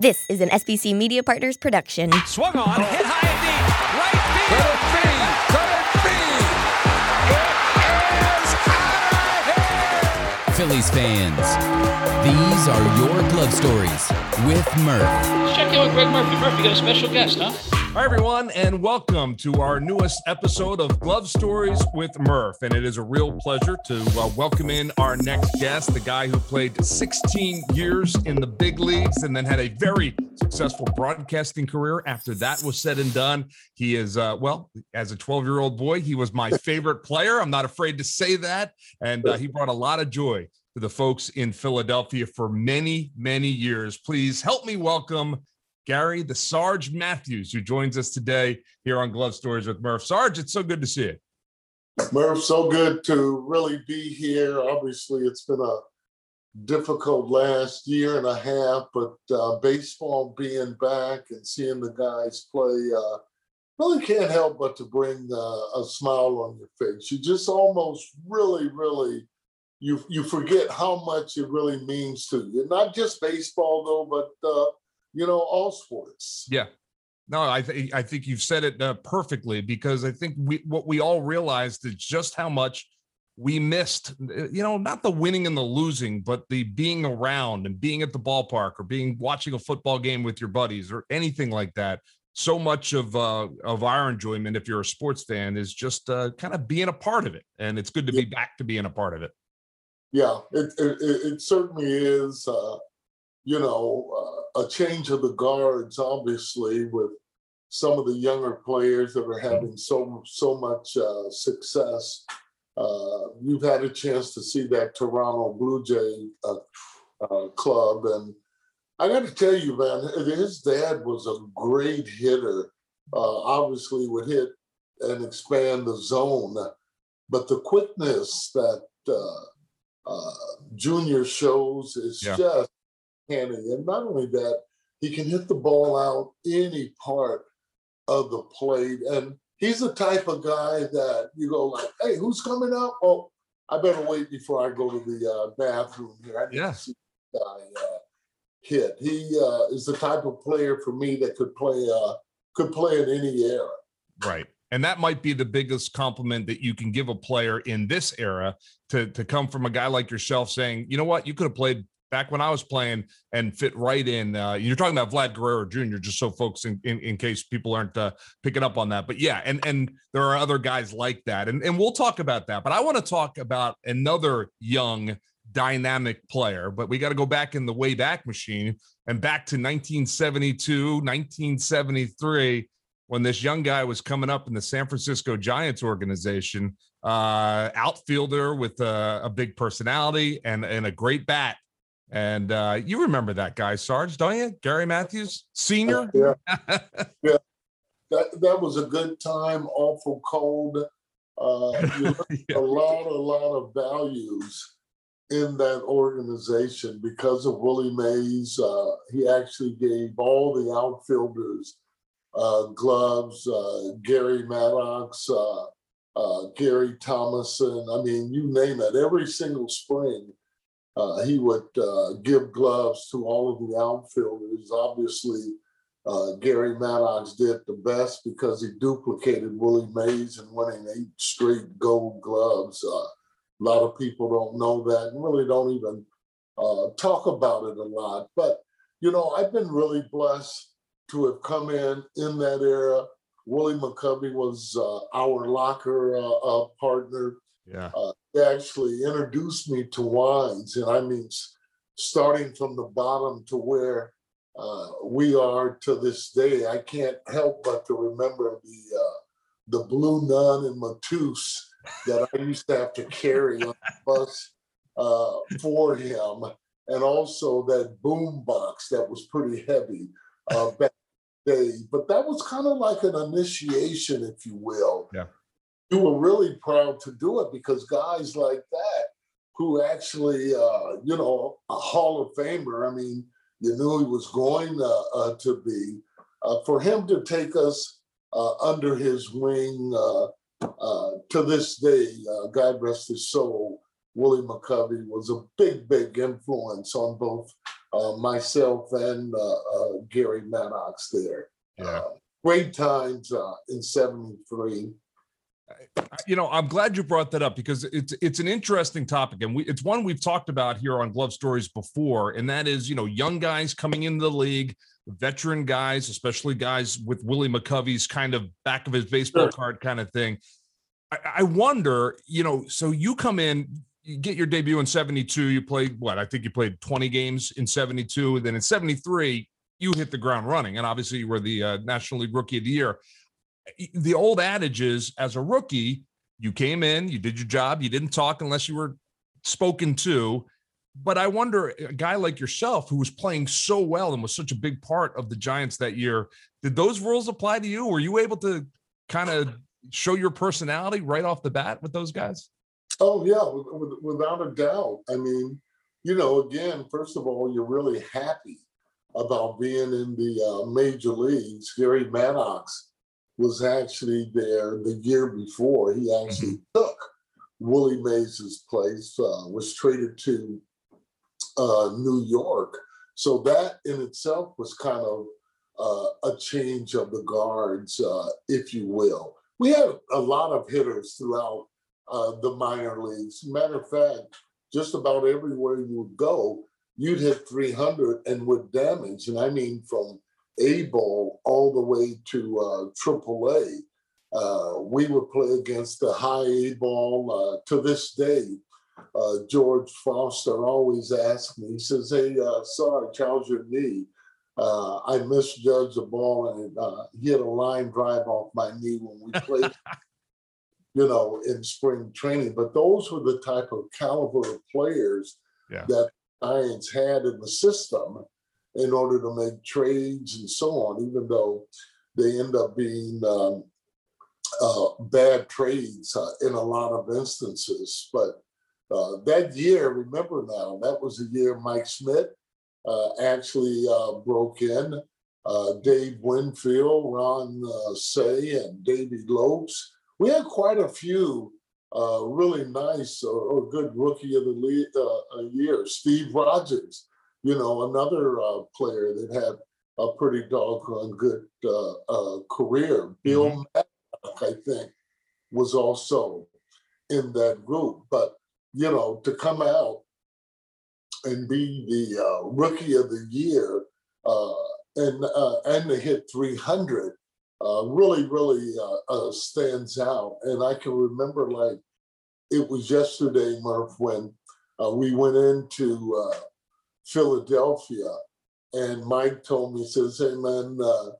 This is an SBC Media Partners production. Swung on, hit high and deep. Right field. Phillies fans, these are your glove stories with Murph. Let's check in with Greg Murphy. Murphy, got a special guest, huh? Hi, everyone, and welcome to our newest episode of Glove Stories with Murph. And it is a real pleasure to uh, welcome in our next guest, the guy who played 16 years in the big leagues and then had a very successful broadcasting career after that was said and done. He is, uh, well, as a 12 year old boy, he was my favorite player. I'm not afraid to say that. And uh, he brought a lot of joy to the folks in Philadelphia for many, many years. Please help me welcome Gary the Sarge Matthews, who joins us today here on Glove Stories with Murph. Sarge, it's so good to see you. Murph, so good to really be here. Obviously, it's been a difficult last year and a half, but uh, baseball being back and seeing the guys play uh, really can't help but to bring uh, a smile on your face. You just almost really, really you you forget how much it really means to you. Not just baseball though, but uh, you know, all sports. Yeah. No, I think I think you've said it uh, perfectly because I think we what we all realized is just how much we missed. Uh, you know, not the winning and the losing, but the being around and being at the ballpark or being watching a football game with your buddies or anything like that. So much of uh, of our enjoyment, if you're a sports fan, is just uh, kind of being a part of it, and it's good to yeah. be back to being a part of it. Yeah, it it, it certainly is. Uh, you know, uh, a change of the guards, obviously, with some of the younger players that are having so so much uh, success. Uh, you've had a chance to see that Toronto Blue Jay uh, uh, club, and I got to tell you, man, his dad was a great hitter. Uh, obviously, would hit and expand the zone, but the quickness that Junior shows is yeah. just and not only that, he can hit the ball out any part of the plate. And he's the type of guy that you go like, hey, who's coming out? Oh, I better wait before I go to the uh, bathroom here. I need yeah. to see the guy uh, hit. He uh, is the type of player for me that could play uh, could play in any era. Right. And that might be the biggest compliment that you can give a player in this era to, to come from a guy like yourself saying, you know what, you could have played back when I was playing and fit right in. Uh, you're talking about Vlad Guerrero Jr. Just so folks, in, in, in case people aren't uh, picking up on that, but yeah, and and there are other guys like that, and and we'll talk about that. But I want to talk about another young dynamic player, but we got to go back in the way back machine and back to 1972, 1973 when this young guy was coming up in the San Francisco Giants organization, uh, outfielder with a, a, big personality and, and a great bat. And uh, you remember that guy, Sarge, don't you? Gary Matthews, senior. Yeah, yeah. That that was a good time. Awful cold. Uh, yeah. A lot, a lot of values in that organization because of Willie Mays. Uh, he actually gave all the outfielders uh, gloves. Uh, Gary Maddox, uh, uh, Gary Thomasson. I mean, you name it. Every single spring uh, he would uh, give gloves to all of the outfielders. Obviously, uh, Gary Maddox did the best because he duplicated Willie Mays in winning eight straight gold gloves. Uh, a lot of people don't know that and really don't even uh, talk about it a lot. But, you know, I've been really blessed to have come in in that era. Willie McCovey was uh, our locker partner. Yeah actually introduced me to wines, and I mean, starting from the bottom to where uh, we are to this day, I can't help but to remember the uh, the blue nun and Mateus that I used to have to carry on the bus uh, for him, and also that boom box that was pretty heavy uh, back day. But that was kind of like an initiation, if you will. Yeah you were really proud to do it because guys like that, who actually, uh, you know, a Hall of Famer, I mean, you knew he was going uh, uh, to be, uh, for him to take us uh, under his wing uh, to this day, God rest his soul, Willie McCovey was a big, big influence on both uh, myself and Gary Maddox there. Yeah. Great times uh, in '73. You know i'm glad you brought that up because it's it's an interesting topic. And we it's one we've talked about here on glove stories before and that is you know young guys coming into the league veteran guys especially guys with willie mccovey's kind of back of his baseball Sure. card kind of thing. I, I wonder you know so you come in you get your debut in 72 you played what i think you played 20 games in 72 and then in 73 you hit the ground running. And obviously you were the uh, national league rookie of the year the old adage is as a rookie, you came in, you did your job, you didn't talk unless you were spoken to. But I wonder, a guy like yourself who was playing so well and was such a big part of the Giants that year, did those rules apply to you? Were you able to kind of show your personality right off the bat with those guys? Oh yeah, with, with, without a doubt. I mean, you know, again, first of all, you're really happy about being in the uh, major leagues. Gary Maddox was actually there the year before. He actually took Willie Mays's place, uh, was traded to uh, New York. So that in itself was kind of uh, a change of the guards, uh, if you will. We had a lot of hitters throughout uh, the minor leagues. Matter of fact, just about everywhere you would go, you'd hit 300 and with damage. And I mean from A ball all the way to uh, Triple A. Uh, we would play against the high A ball uh, to this day. Uh, George Foster always asks me, he says, Hey, uh, Sarge, how's your knee? Uh, I misjudged the ball and uh, he had a line drive off my knee when we played you know, in spring training. But those were the type of caliber of players Yeah. that Giants had in the system in order to make trades and so on, even though they end up being um, uh, bad trades uh, in a lot of instances. But uh, that year, remember now, that was the year Mike Schmidt uh, actually uh, broke in. Uh, Dave Winfield, Ron Cey, and Davey Lopes we had quite a few really nice or, or good rookie of the league year. Steve Rogers, you know, another uh, player that had a pretty doggone good uh, uh, career. Bill Maddox, I think, was also in that group. But you know, to come out and be the uh, rookie of the year uh, and uh, and to hit 300 uh, really, really uh, uh, stands out. And I can remember like it was yesterday, Murph, when uh, we went into uh, Philadelphia and Mike told me, he says, hey man, uh,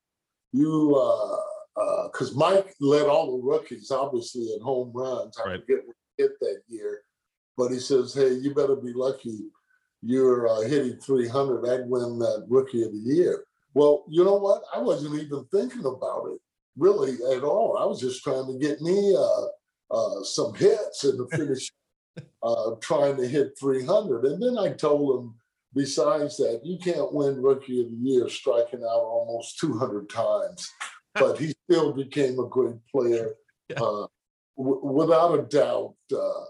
you, Uh, because Mike led all the rookies, obviously, in home runs. I Right. forget what he hit that year. But he says, hey, you better be lucky you're uh, hitting 300. I'd win that rookie of the year. Well, you know what? I wasn't even thinking about it really at all. I was just trying to get me uh, uh, some hits and to finish uh, trying to hit 300. And then I told him, besides that, you can't win Rookie of the Year striking out almost 200 times. But he still became a great player. Yeah. Uh, w- without a doubt, uh,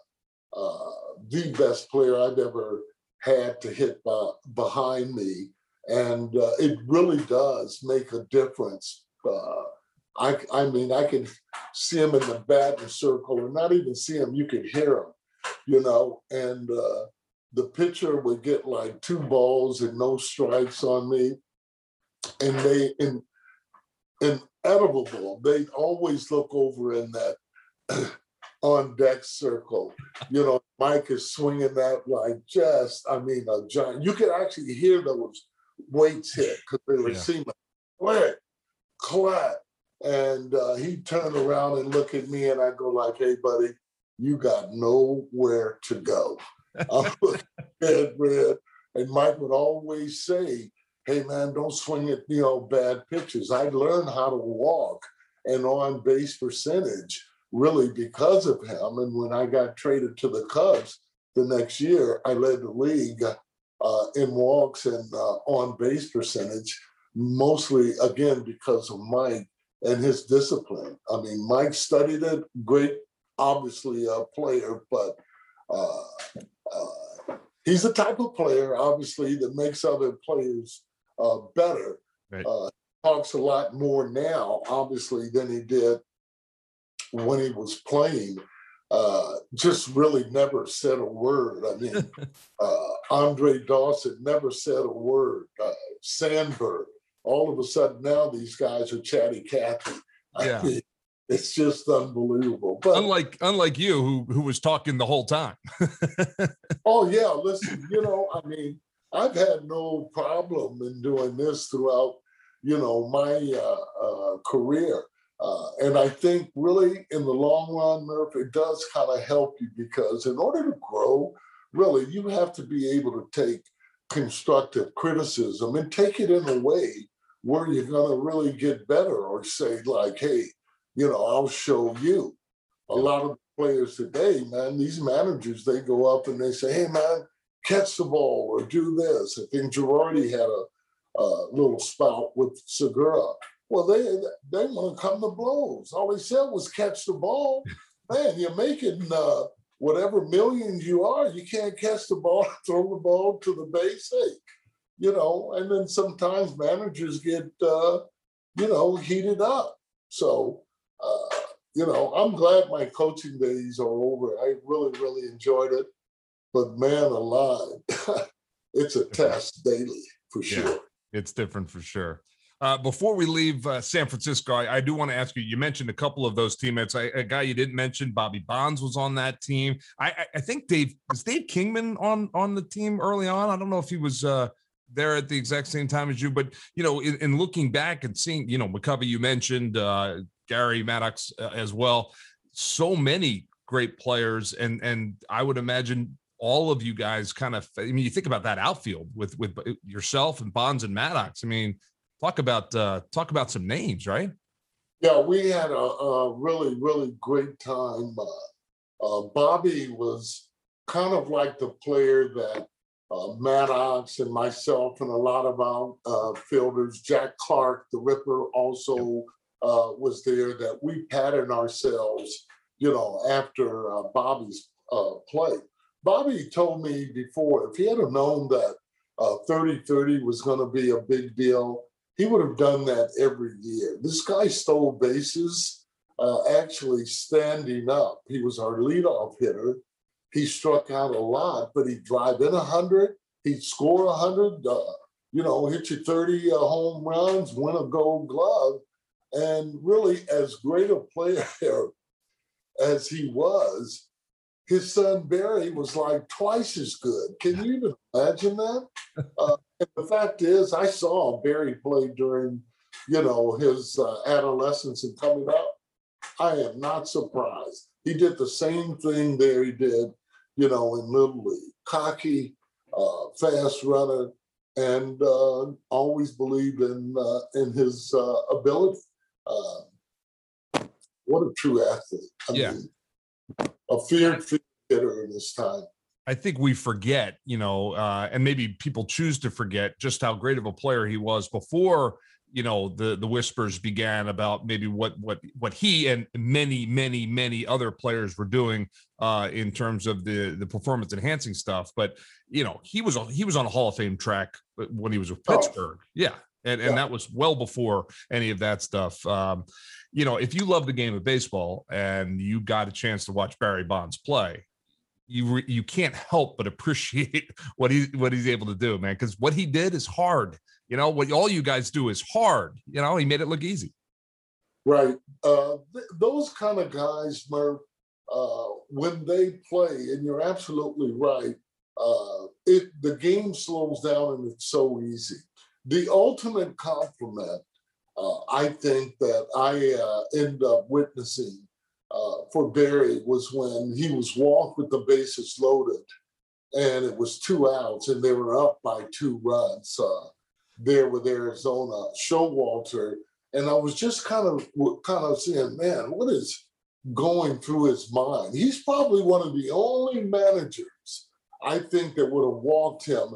uh, the best player I've ever had to hit by, behind me and uh, it really does make a difference. Uh, I, I mean, I can see him in the batting circle, or not even see him. You could hear him, you know. And uh, the pitcher would get like two balls and no strikes on me, and they in inedible. they'd always look over in that on deck circle. You know, Mike is swinging that like just, I mean, a giant. You could actually hear those weights hit because they were Yeah. seeming click, clap. And uh, he'd turn around and look at me, and I'd go like, "Hey, buddy, you got nowhere to go." I'm looking dead red, and Mike would always say, "Hey, man, don't swing at you know bad pitches." I learned how to walk and on base percentage really because of him. And when I got traded to the Cubs the next year, I led the league uh, in walks and uh, on base percentage, mostly again because of Mike and his discipline. I mean, Mike studied it, great, obviously a player, but uh, uh, he's the type of player, obviously, that makes other players uh, better. Right. Uh, talks a lot more now, obviously, than he did when he was playing. Uh, just really never said a word. I mean, uh, Andre Dawson never said a word. Uh, Sandberg, all of a sudden now these guys are chatty Cathy. I Yeah. mean, it's just unbelievable. But unlike unlike you, who who was talking the whole time. Oh yeah, listen, you know, I mean, I've had no problem in doing this throughout, you know, my uh, uh, career, uh, and I think really in the long run, Murph, it does kind of help you because in order to grow, really, you have to be able to take constructive criticism and take it in a way where you're going to really get better, or say like, hey, you know, I'll show you. A lot of players today, man, these managers, they go up and they say, hey, man, catch the ball or do this. I think Girardi had a, a little spout with Segura. Well, they they want to come to blows. All they said was catch the ball. Man, you're making uh, whatever millions you are, you can't catch the ball, throw the ball to the base. Hey, you know, and then sometimes managers get, uh, you know, heated up. So, you know, I'm glad my coaching days are over. I really, really enjoyed it. But man alive, it's a test daily for Yeah. sure. It's different for sure. Uh, before we leave uh, San Francisco, I, I do want to ask you. You mentioned a couple of those teammates. I, a guy you didn't mention, Bobby Bonds, was on that team. I, I, I think Dave was Dave Kingman on on the team early on. I don't know if he was uh, there at the exact same time as you, but you know, in, in looking back and seeing, you know, McCovey, you mentioned uh, Gary Maddox uh, as well. So many great players, and and I would imagine all of you guys kind of. I mean, you think about that outfield with with yourself and Bonds and Maddox. I mean, talk about uh, talk about some names, right? Yeah, we had a, a really, really great time. Uh, uh, Bobby was kind of like the player that uh, Maddox and myself and a lot of our uh, fielders, Jack Clark, the Ripper, also uh, was there. That we patterned ourselves, you know, after uh, Bobby's uh, play. Bobby told me before if he had known that uh, 30-30 was going to be a big deal, he would have done that every year. This guy stole bases, uh, actually standing up. He was our leadoff hitter. He struck out a lot, but he'd drive in 100, he'd score 100, uh, you know, hit you 30 uh, home runs, win a gold glove. And really, as great a player as he was, his son Barry was like twice as good. Can you even imagine that? Uh, and the fact is, I saw Barry play during, you know, his uh, adolescence and coming up. I am not surprised. He did the same thing there he did, you know, in Little League. Cocky, uh, fast runner, and uh, always believed in uh, in his uh, ability. Uh, what a true athlete! I Yeah. mean, a feared hitter in this time. I think we forget, you know, uh, and maybe people choose to forget just how great of a player he was before, you know, the the whispers began about maybe what what what he and many many many other players were doing uh, in terms of the the performance enhancing stuff. But you know, he was he was on a Hall of Fame track when he was with Oh. Pittsburgh, yeah, and and Yeah. that was well before any of that stuff. Um, you know, if you love the game of baseball and you got a chance to watch Barry Bonds play, you re- you can't help but appreciate what he what he's able to do, man. Because what he did is hard. You know what all you guys do is hard. You know he made it look easy. Right. Uh, th- those kind of guys, Murph, uh, when they play, and you're absolutely right, uh, it the game slows down and it's so easy. The ultimate compliment, uh, I think, that I uh, end up witnessing uh, for Barry was when he was walked with the bases loaded, and it was two outs, and they were up by two runs. Uh, there with Arizona, Showalter and I was just kind of kind of saying, man, what is going through his mind? He's probably one of the only managers I think that would have walked him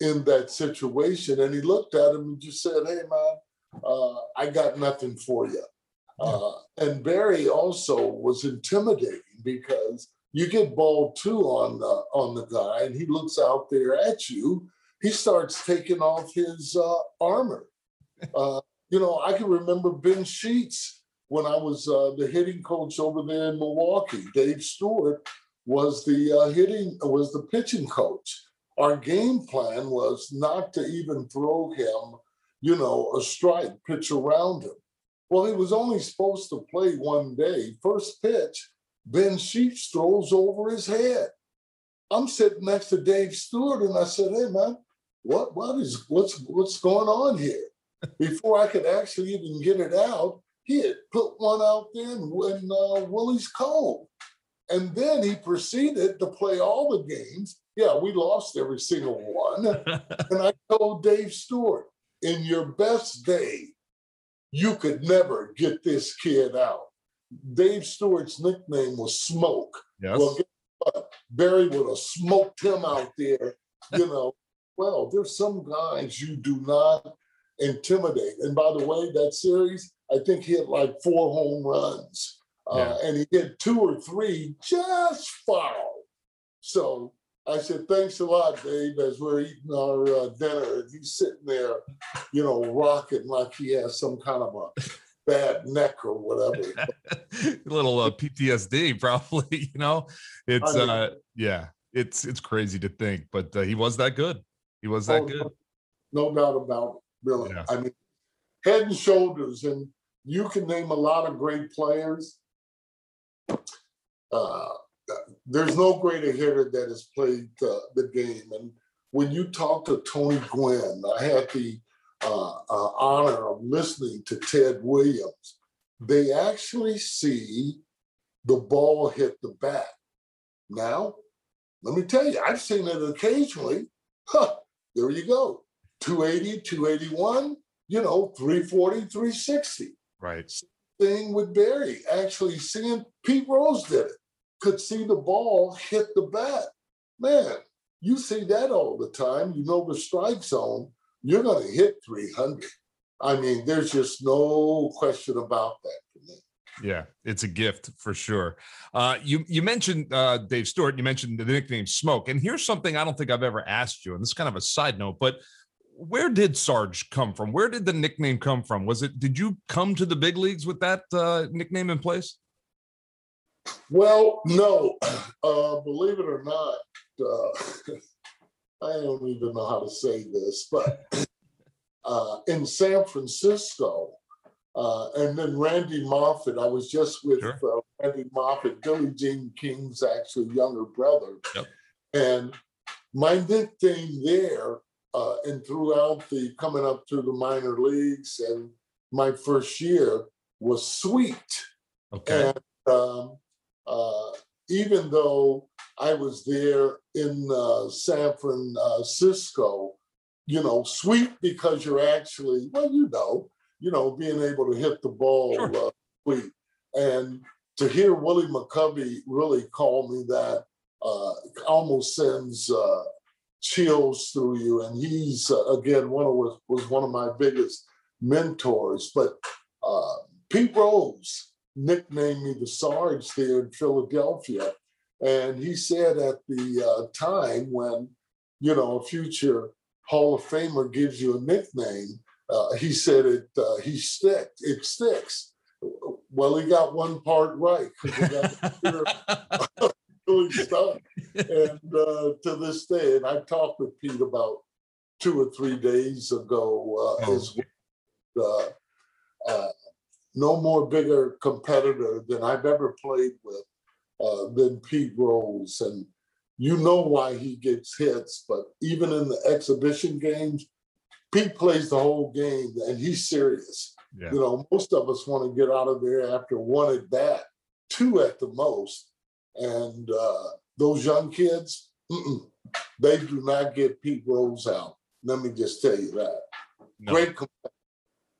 in that situation. And he looked at him and just said, "Hey, man, uh, I got nothing for you." Uh, and Barry also was intimidating because you get ball two on the on the guy, and he looks out there at you. He starts taking off his uh, armor. Uh, you know, I can remember Ben Sheets when I was uh, the hitting coach over there in Milwaukee. Dave Stewart was the uh, hitting was the pitching coach. Our game plan was not to even throw him, you know, a strike, pitch around him. Well, he was only supposed to play one day. First pitch, Ben Sheets throws over his head. I'm sitting next to Dave Stewart, and I said, "Hey, man, what what is what's what's going on here?" Before I could actually even get it out, he had put one out there in, in uh, Willie's Cove. And then he proceeded to play all the games. Yeah, we lost every single one. and I told Dave Stewart, in your best day, you could never get this kid out. Dave Stewart's nickname was Smoke. Yes. Well? Barry would have smoked him out there, you know. well, there's some guys you do not intimidate. And by the way, that series, I think he had like four home runs. Uh, and he hit two or three just foul. So I said, thanks a lot, Dave, as we're eating our uh, dinner. And he's sitting there, you know, rocking like he has some kind of a bad neck or whatever. a little uh, PTSD, probably. You know, it's I mean- uh, yeah, it's it's crazy to think, but uh, he was that good. He was that Oh, good. No doubt about it, really. Yeah. I mean, head and shoulders, and you can name a lot of great players. Uh, there's no greater hitter that has played uh, the game. And when you talk to Tony Gwynn, I had the uh, uh, honor of listening to Ted Williams. They actually see the ball hit the bat. Now, let me tell you, I've seen it occasionally. Huh, there you go. 280, 281, you know, 340, 360 Right. Same thing with Barry. Actually, seeing Pete Rose did it, could see the ball hit the bat. Man, you see that all the time. You know the strike zone, you're going to hit 300. I mean, there's just no question about that for me. Yeah, it's a gift for sure. Uh, you you mentioned uh, Dave Stewart. You mentioned the nickname Smoke, and here's something I don't think I've ever asked you, and this is kind of a side note, but where did Sarge come from? Where did the nickname come from? Was it? Did you come to the big leagues with that uh, nickname in place? Well, no, uh, believe it or not, uh, I don't even know how to say this, but uh, in San Francisco, uh, and then Randy Moffitt, I was just with Sure. uh, Randy Moffitt, Billie Jean King's actually younger brother. Yep. And my nickname there, uh, and throughout the coming up through the minor leagues and my first year was Sweet. Okay. And um, uh, even though I was there in uh, San Francisco, you know, sweet because you're actually, well, you know, you know, being able to hit the ball Sure. uh, sweet. And to hear Willie McCovey really call me that uh, almost sends uh, chills through you. And he's uh, again one of was, was one of my biggest mentors. But uh, Pete Rose nicknamed me the Sarge there in Philadelphia. And he said at the uh, time when, you know, a future Hall of Famer gives you a nickname, uh, he said it, uh, he stick, it sticks. Well, he got one part right. really stuck. And uh, to this day, and I talked with Pete about two or three days ago uh, Oh. as well. No more bigger competitor than I've ever played with uh, than Pete Rose. And you know why he gets hits, but even in the exhibition games, Pete plays the whole game and he's serious. yeah. You know, most of us want to get out of there after one at bat, two at the most. And uh, those young kids, they do not get Pete Rose out. Let me just tell you that. No. Great com-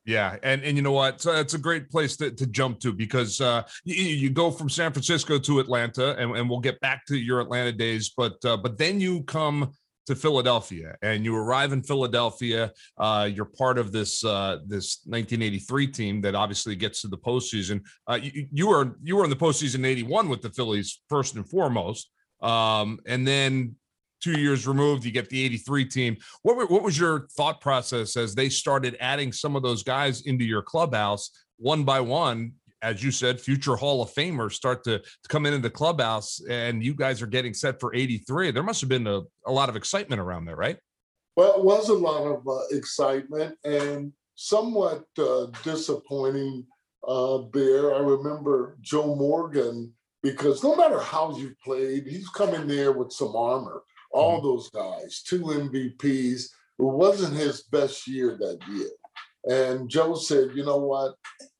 Yeah, and and you know what? So it's a great place to, to jump to because uh, you, you go from San Francisco to Atlanta, and, and we'll get back to your Atlanta days. But uh, but then you come to Philadelphia, and you arrive in Philadelphia. Uh, you're part of this uh, this 1983 team that obviously gets to the postseason. Uh, you, you were you were in the postseason '81 with the Phillies first and foremost, um, and then two years removed, you get the 83 team. What, were, what was your thought process as they started adding some of those guys into your clubhouse one by one? As you said, future Hall of Famers start to, to come into the clubhouse, and you guys are getting set for 83. There must have been a, a lot of excitement around there, right? Well, it was a lot of uh, excitement and somewhat uh, disappointing uh, there. I remember Joe Morgan because no matter how you played, he's coming there with some armor. All mm-hmm. those guys, two MVPs. It wasn't his best year that year. And Joe said, you know what?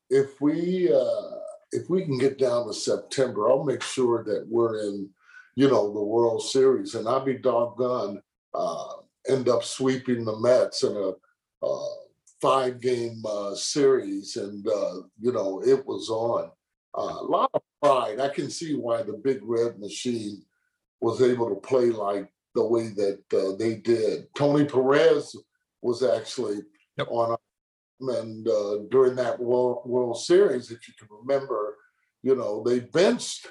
If we uh, if we can get down to September, I'll make sure that we're in, you know, the World Series. And I'll be doggone uh, end up sweeping the Mets in a uh, five game uh, series. And, uh, you know, it was on. Uh, a lot of pride. I can see why the big red machine was able to play like the way that uh, they did. Tony Perez was actually yep. on, and uh, during that World, World Series, if you can remember, you know they benched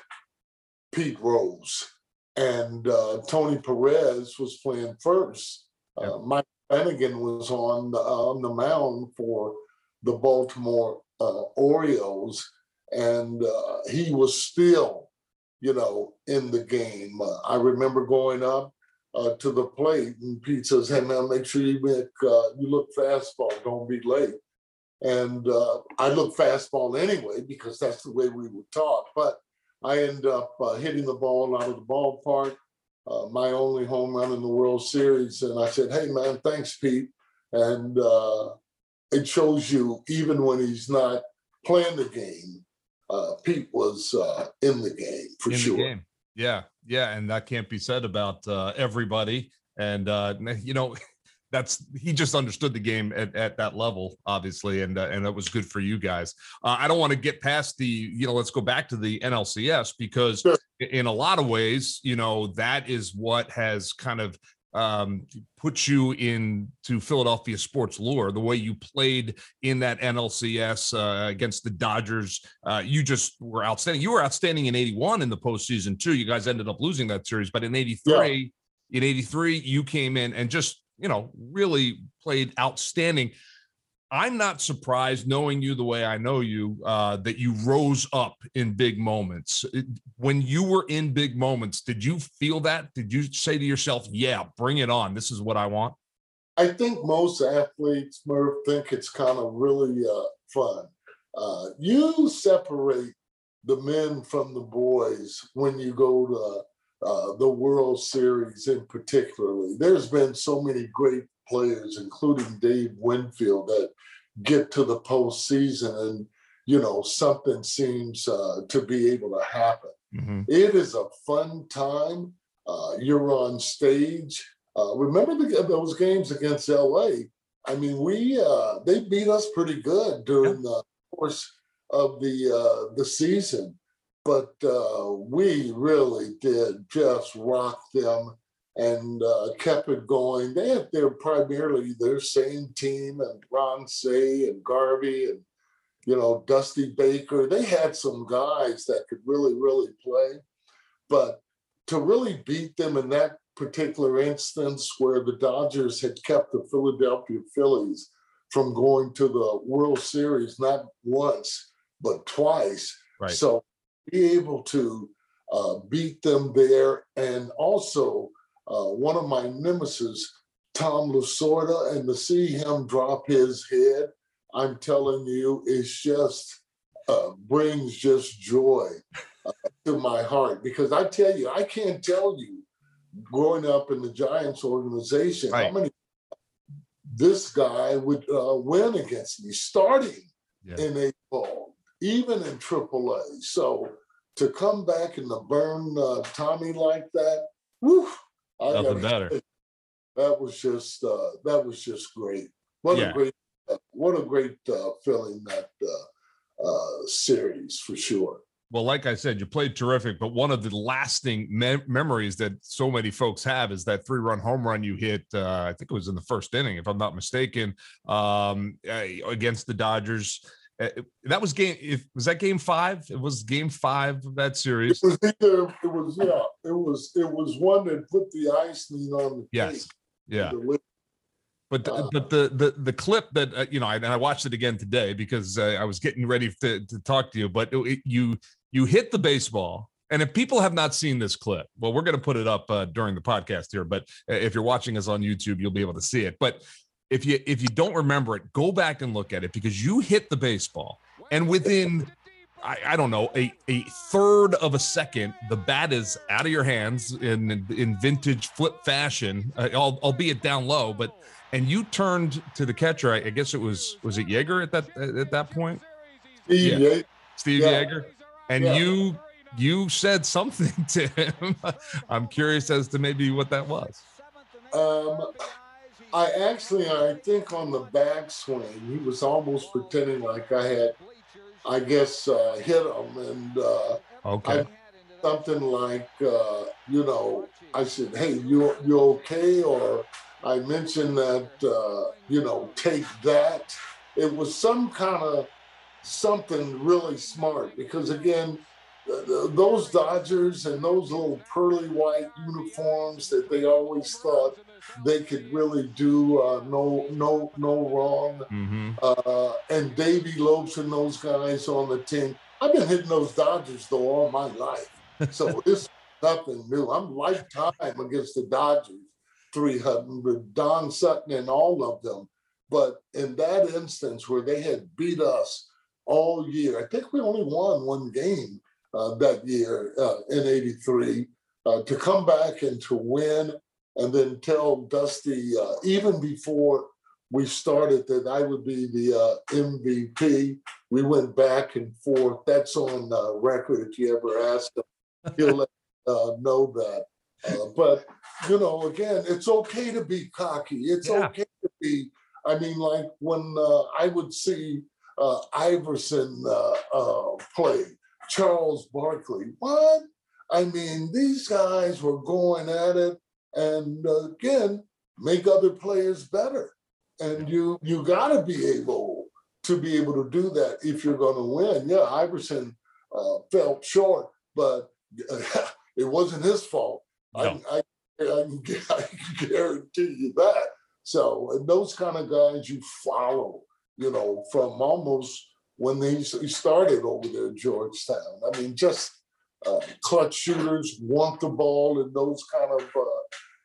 Pete Rose, and uh, Tony Perez was playing first. Yep. Uh, Mike Flanagan was on the, on the mound for the Baltimore uh, Orioles, and uh, he was still, you know, in the game. I remember going up uh, to the plate, and Pete says, "Hey man, make sure you make uh, you look fastball. Don't be late." And uh, I look fastball anyway because that's the way we were taught. But I end up uh, hitting the ball out of the ballpark, uh, my only home run in the World Series. And I said, "Hey man, thanks, Pete." And uh, it shows you even when he's not playing the game, Pete was in the game for in sure. Yeah, yeah, and that can't be said about uh, everybody. And uh, you know, that's he just understood the game at, at that level, obviously, and uh, and that was good for you guys. Uh, I don't want to get past the, you know, let's go back to the NLCS because sure. in a lot of ways, you know, that is what has kind of um, put you into Philadelphia sports lore. The way you played in that NLCS uh, against the Dodgers, uh, you just were outstanding. You were outstanding in '81 in the postseason too. You guys ended up losing that series, but in '83, yeah. in '83, you came in and just you know really played outstanding. I'm not surprised, knowing you the way I know you, uh, that you rose up in big moments. When you were in big moments, did you feel that? Did you say to yourself, "Yeah, bring it on. This is what I want"? I think most athletes, Murph, think it's kind of really uh, fun. Uh, you separate the men from the boys when you go to uh, the World Series, in particularly. There's been so many great players, including Dave Winfield, that get to the postseason and you know something seems uh, to be able to happen. Mm-hmm. It is a fun time. Uh, you're on stage. Uh, remember the, those games against LA? I mean, we uh, they beat us pretty good during the course of the uh, the season, but uh, we really did just rock them and uh, kept it going. They had their primarily their same team and Ron Cey and Garvey and you know Dusty Baker. They had some guys that could really really play, but to really beat them in that particular instance where the Dodgers had kept the Philadelphia Phillies from going to the World Series not once but twice. Right. So be able to uh, beat them there and also uh, one of my nemesis, Tom Lasorda, and to see him drop his head, I'm telling you, it's just uh, brings just joy uh, to my heart because I tell you, I can't tell you, growing up in the Giants organization, right. how many this guy would uh, win against me, starting yeah. in a ball, even in AAA. So to come back and to burn uh, Tommy like that, whew, I Nothing better. That was just uh, that was just great. What yeah. a great uh, what a great uh, feeling that uh, uh, series for sure. Well, like I said, you played terrific, but one of the lasting me- memories that so many folks have is that three-run home run you hit. Uh, I think it was in the first inning, if I'm not mistaken, um, uh, against the Dodgers. Uh, that was game. If was that game five? It was game five of that series. It was either, it was, yeah, it was, it was one that put the icing on the Yes. cake. Yeah. But the, Uh, but the the the clip that uh, you know, I, and I watched it again today because uh, I was getting ready to to talk to you. But it, you you hit the baseball, and if people have not seen this clip, well, we're going to put it up uh, during the podcast here. But uh, if you're watching us on YouTube, you'll be able to see it. But if you if you don't remember it, go back and look at it because you hit the baseball, and within I, I don't know a, a third of a second, the bat is out of your hands in in vintage flip fashion, uh, albeit down low, but and you turned to the catcher. I, I guess it was was it Yeager at that at that point, Steve Yeah. Steve Yeah. Yeager, and Yeah. you you said something to him. I'm curious as to maybe what that was. Um, I actually, I think on the backswing, he was almost pretending like I had, I guess, uh, hit him, and uh, Okay, something like, uh, you know, I said, "Hey, you you okay?" Or I mentioned that, uh, you know, take that. It was some kind of something really smart because again, those Dodgers and those little pearly white uniforms that they always thought they could really do uh, no no no wrong. hmm Uh, and Davey Lopes and those guys on the team. I've been hitting those Dodgers though all my life, so it's nothing new. I'm lifetime against the Dodgers, 300 Don Sutton and all of them. But in that instance where they had beat us all year, I think we only won one game that year uh, in '83. Uh, to come back and to win, and then tell Dusty uh, even before we started that I would be the uh, MVP. We went back and forth. That's on uh, record. If you ever ask him, he'll let uh, know that. Uh, but you know, again, it's okay to be cocky. It's Yeah. okay to be. I mean, like when uh, I would see uh, Iverson uh, uh, play, Charles Barkley. What? I mean, these guys were going at it, and again, make other players better and you you got to be able to be able to do that if you're going to win. Yeah, Iverson uh, fell short, but it wasn't his fault. No. I, I, I, can, I can guarantee you that. So, and those kind of guys you follow, you know, from almost when they he started over there Georgetown. I mean, just uh, clutch shooters want the ball in those kind of, uh,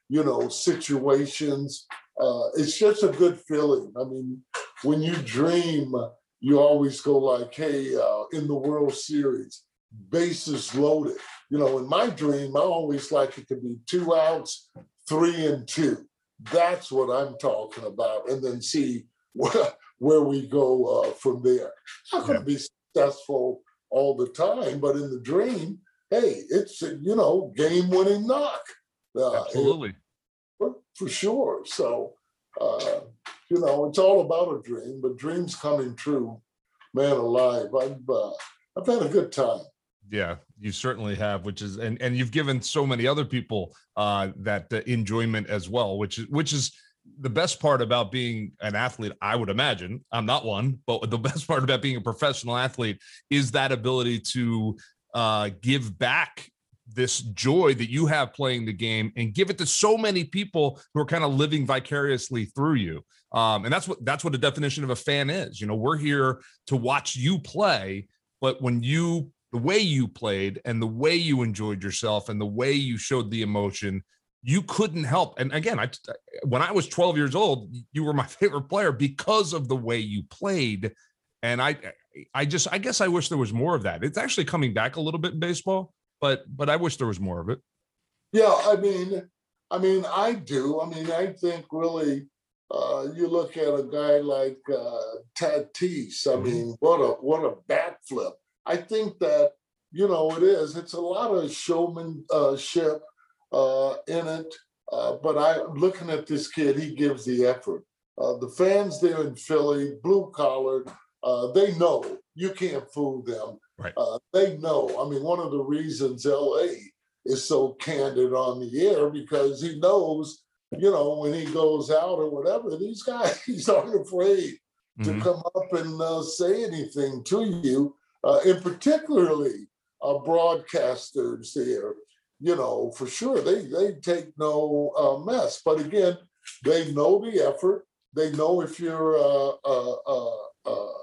you know, situations uh, it's just a good feeling. I mean, when you dream, you always go like, "Hey, uh, in the World Series, bases loaded." You know, in my dream, I always like it to be two outs, three and two. That's what I'm talking about, and then see where, where we go uh, from there. Not going to be successful all the time, but in the dream, hey, it's a, you know game-winning knock. Uh, absolutely. for, for sure. So, uh, you know, it's all about a dream, but dreams coming true, man alive. I've uh, I've had a good time. Yeah, you certainly have, which is and and you've given so many other people uh that uh, enjoyment as well, which is which is the best part about being an athlete, I would imagine. I'm not one, but the best part about being a professional athlete is that ability to uh give back this joy that you have playing the game and give it to so many people who are kind of living vicariously through you. Um, and that's what that's what a definition of a fan is. You know, we're here to watch you play, but when you the way you played and the way you enjoyed yourself and the way you showed the emotion you couldn't help and again i when i was 12 years old you were my favorite player because of the way you played and i i just i guess i wish there was more of that it's actually coming back a little bit in baseball but but i wish there was more of it Yeah, I mean, I mean, I do. I mean, I think really, uh, you look at a guy like uh, Tatis. I Mhm. mean, what a what a bat flip. I think that you know it is. It's a lot of showmanship uh, in it. Uh, but I looking at this kid, he gives the effort. Uh, the fans there in Philly, blue collar, uh, they know you can't fool them. Right. Uh, they know. I mean, one of the reasons LA is so candid on the air because he knows, you know, when he goes out or whatever, these guys aren't afraid to Mhm. come up and uh, say anything to you, uh, and particularly uh, broadcasters there. You know, for sure, they they take no uh, mess. But again, they know the effort. They know if you're uh, uh, uh, uh,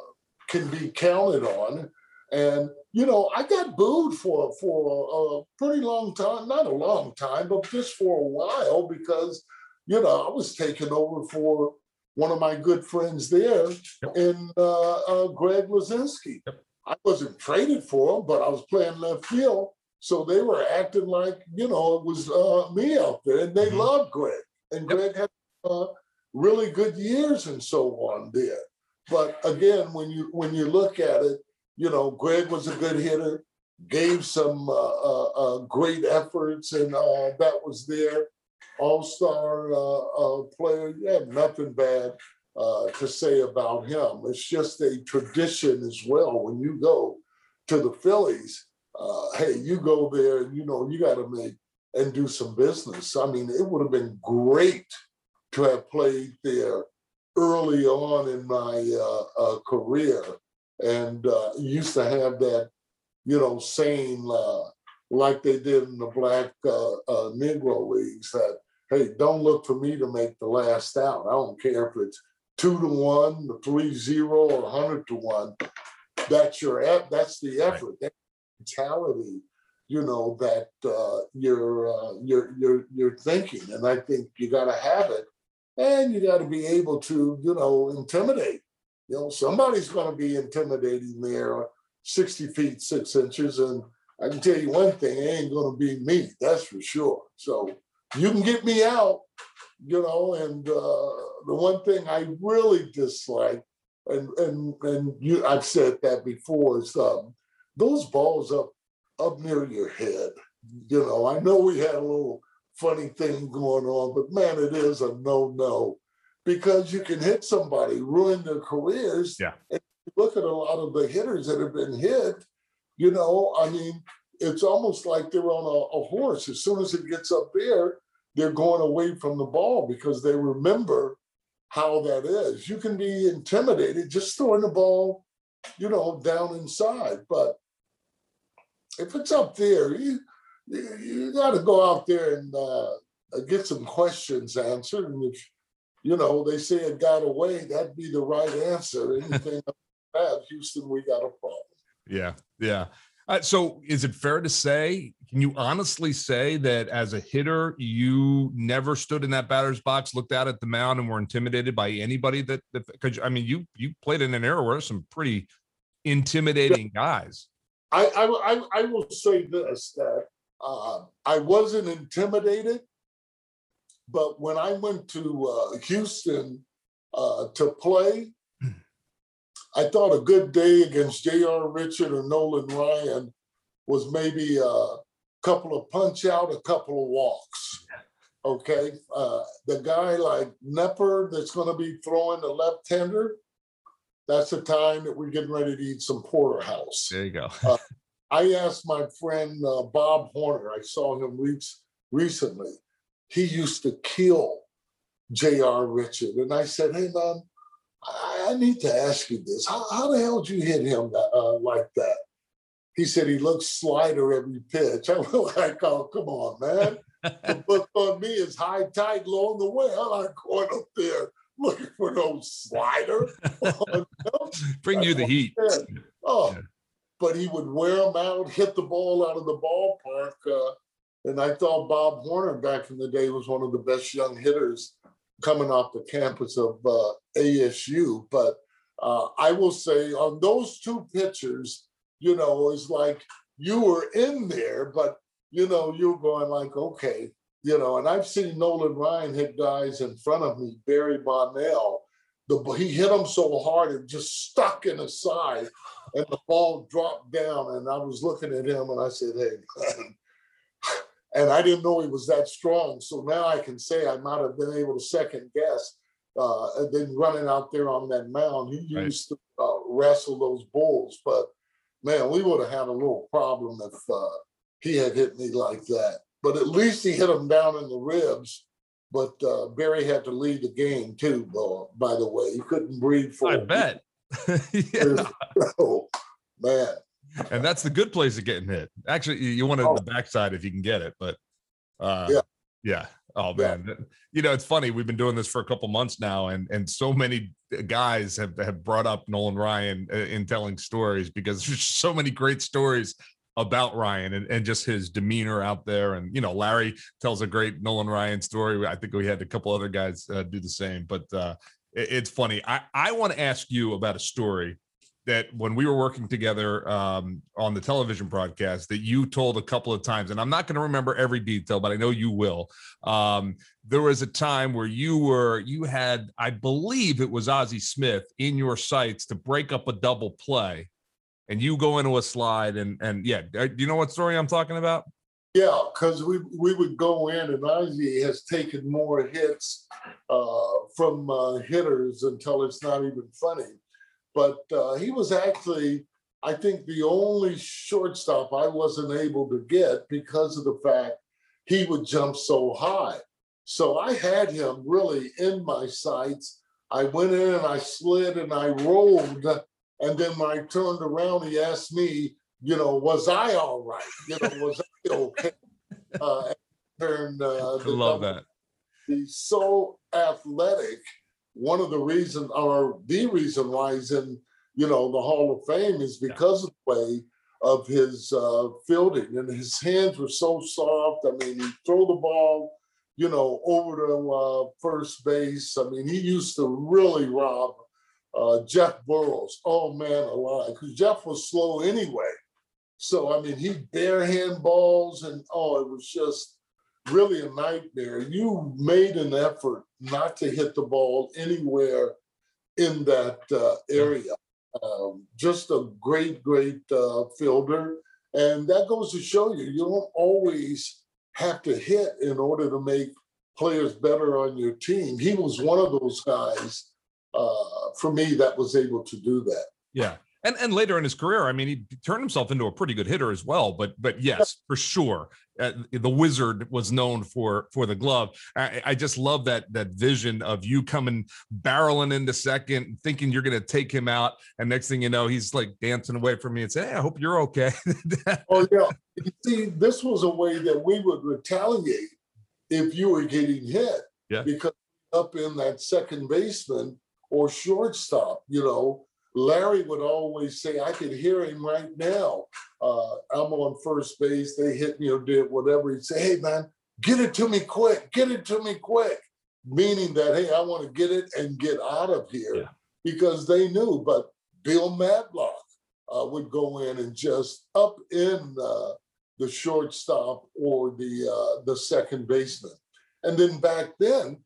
can be counted on. And you know, I got booed for for a pretty long time, not a long time, but just for a while because you know I was taking over for one of my good friends there in uh, uh, Greg Luzinski. I wasn't traded for him, but I was playing left field, so they were acting like you know it was uh, me out there, and they Mhm. loved Greg, and. Greg had uh, really good years and so on there. But again, when you when you look at it, you know, Greg was a good hitter, gave some uh, uh, uh, great efforts, and uh, that was there. All star uh, uh, player, yeah, nothing bad uh, to say about him. It's just a tradition as well. When you go to the Phillies, uh, hey, you go there and you know you got to make and do some business. I mean, it would have been great to have played there early on in my uh, uh, career, and uh, used to have that, you know, saying uh, like they did in the black uh, uh, Negro leagues that, hey, don't look for me to make the last out. I don't care if it's two to one, three zero, or hundred to one. That's your that's the effort, that mentality, you know, that uh, you're uh, you're you're you're thinking, and I think you got to have it, and you got to be able to, you know, intimidate. You know, somebody's going to be intimidating there, sixty feet six inches, and I can tell you one thing: it ain't going to be me. That's for sure. So you can get me out, you know. And uh, the one thing I really dislike, and and and you, I've said that before, is um, those balls up up near your head. You know, I know we had a little funny thing going on, but man, it is a no no because you can hit somebody, ruin their careers. Yeah. And look at a lot of the hitters that have been hit. You know, I mean, it's almost like they're on a, a horse. As soon as it gets up there, they're going away from the ball because they remember how that is. You can be intimidated just throwing the ball, you know, down inside. But if it's up there, you you, got to go out there and uh, get some questions answered. And if you know they say it got away, that'd be the right answer. Anything that Houston, we got a problem. Yeah, yeah. Uh, so, is it fair to say? Can you honestly say that as a hitter, you never stood in that batter's box, looked out at the mound, and were intimidated by anybody? That because I mean, you you played in an era where some pretty intimidating guys. I I, I, I will say this that uh, I wasn't intimidated, but when I went to uh, Houston uh, to play, I thought a good day against J.R. Richard or Nolan Ryan was maybe a couple of punch out, a couple of walks. Okay, uh, the guy like Knepper that's going to be throwing the left hander. That's the time that we're getting ready to eat some porterhouse. There you go. I asked my friend uh, Bob Horner, I saw him reach recently. He used to kill J.R. Richard. And I said, hey, man, I, need to ask you this. How, how the hell did you hit him uh, like that? He said he looks slider every pitch. I was like, oh, come on, man. the book on me is high tide, low on the way. I'm not going up there looking for no slider. Bring you the heat. Oh, Yeah. but he would wear them out, hit the ball out of the ballpark. Uh, and I thought Bob Horner back in the day was one of the best young hitters coming off the campus of uh, ASU. But uh, I will say on those two pitchers, you know, it's like you were in there, but you know, you're going like, okay, you know, and I've seen Nolan Ryan hit guys in front of me, Barry Bonnell. The, he hit him so hard it just stuck in his side and the ball dropped down. And I was looking at him and I said, hey. And I didn't know he was that strong. So now I can say I might have been able to second guess. Uh, and then running out there on that mound, he Right. used to uh, wrestle those bulls. But man, we would have had a little problem if uh, he had hit me like that. But at least he hit him down in the ribs. But uh, Barry had to lead the game too. By the way, he couldn't breathe for. I bet. yeah. Oh, man. And that's the good place of getting hit. Actually, you, you want it Oh. the backside if you can get it, but uh, Yeah. yeah. Oh Yeah. man, you know it's funny. We've been doing this for a couple months now, and and so many guys have have brought up Nolan Ryan uh, in telling stories because there's so many great stories about Ryan and, and just his demeanor out there. And you know, Larry tells a great Nolan Ryan story. I think we had a couple other guys uh, do the same, but uh, it- it's funny. I I want to ask you about a story that when we were working together um, on the television broadcast that you told a couple of times, and I'm not going to remember every detail, but I know you will. Um, there was a time where you were you had, I believe it was Ozzie Smith in your sights to break up a double play, and you go into a slide and and yeah, uh, do you know what story I'm talking about? Yeah, because we we would go in and Ozzie has taken more hits uh, from uh, hitters until it's not even funny. But uh, he was actually, I think, the only shortstop I wasn't able to get because of the fact he would jump so high. So I had him really in my sights. I went in and I slid and I rolled. And then when I turned around, he asked me, you know, was I all right? You know, was I okay? Uh, and turned, uh, I love that. He's so athletic. One of the reasons, or the reason why he's in, you know, the Hall of Fame is because of the way of his uh, fielding, and his hands were so soft. I mean, he throw the ball, you know, over to uh, first base. I mean, he used to really rob uh, Jeff Burroughs. Oh man, alive, because Jeff was slow anyway. So I mean, he barehand balls, and oh, it was just really a nightmare. You made an effort not to hit the ball anywhere in that uh, area. Um, just a great, great uh, fielder. And that goes to show you, you don't always have to hit in order to make players better on your team. He was one of those guys uh, for me that was able to do that. Yeah. And and later in his career, I mean, he turned himself into a pretty good hitter as well. But but yes, for sure, uh, the wizard was known for for the glove. I, I just love that that vision of you coming barreling into second, thinking you're going to take him out, and next thing you know, he's like dancing away from me and say, "Hey, I hope you're okay." Oh yeah. You see, this was a way that we would retaliate if you were getting hit. Yeah. Because up in that second baseman or shortstop, you know, Larry would always say, I could hear him right now. Uh, I'm on first base, they hit me or did whatever. He'd say, Hey man, get it to me quick, get it to me quick. Meaning that, hey, I want to get it and get out of here Yeah. because they knew. But Bill Madlock uh, would go in and just up in uh, the shortstop or the uh, the second baseman. And then back then,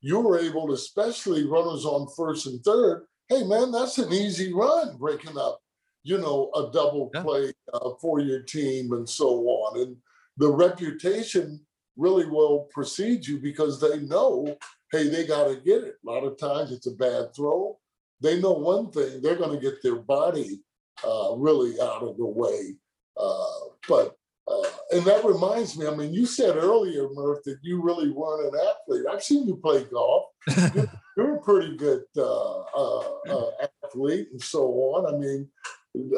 you were able especially runners on first and third. Hey man, that's an easy run, breaking up, you know, a double Yeah. play uh, for your team and so on. And the reputation really will precede you because they know, hey, they got to get it. A lot of times it's a bad throw. They know one thing: they're going to get their body uh, really out of the way. Uh, but uh, and that reminds me, I mean, you said earlier, Murph, that you really weren't an athlete. I've seen you play golf. You're, you're a pretty good uh, uh, uh, athlete and so on. I mean,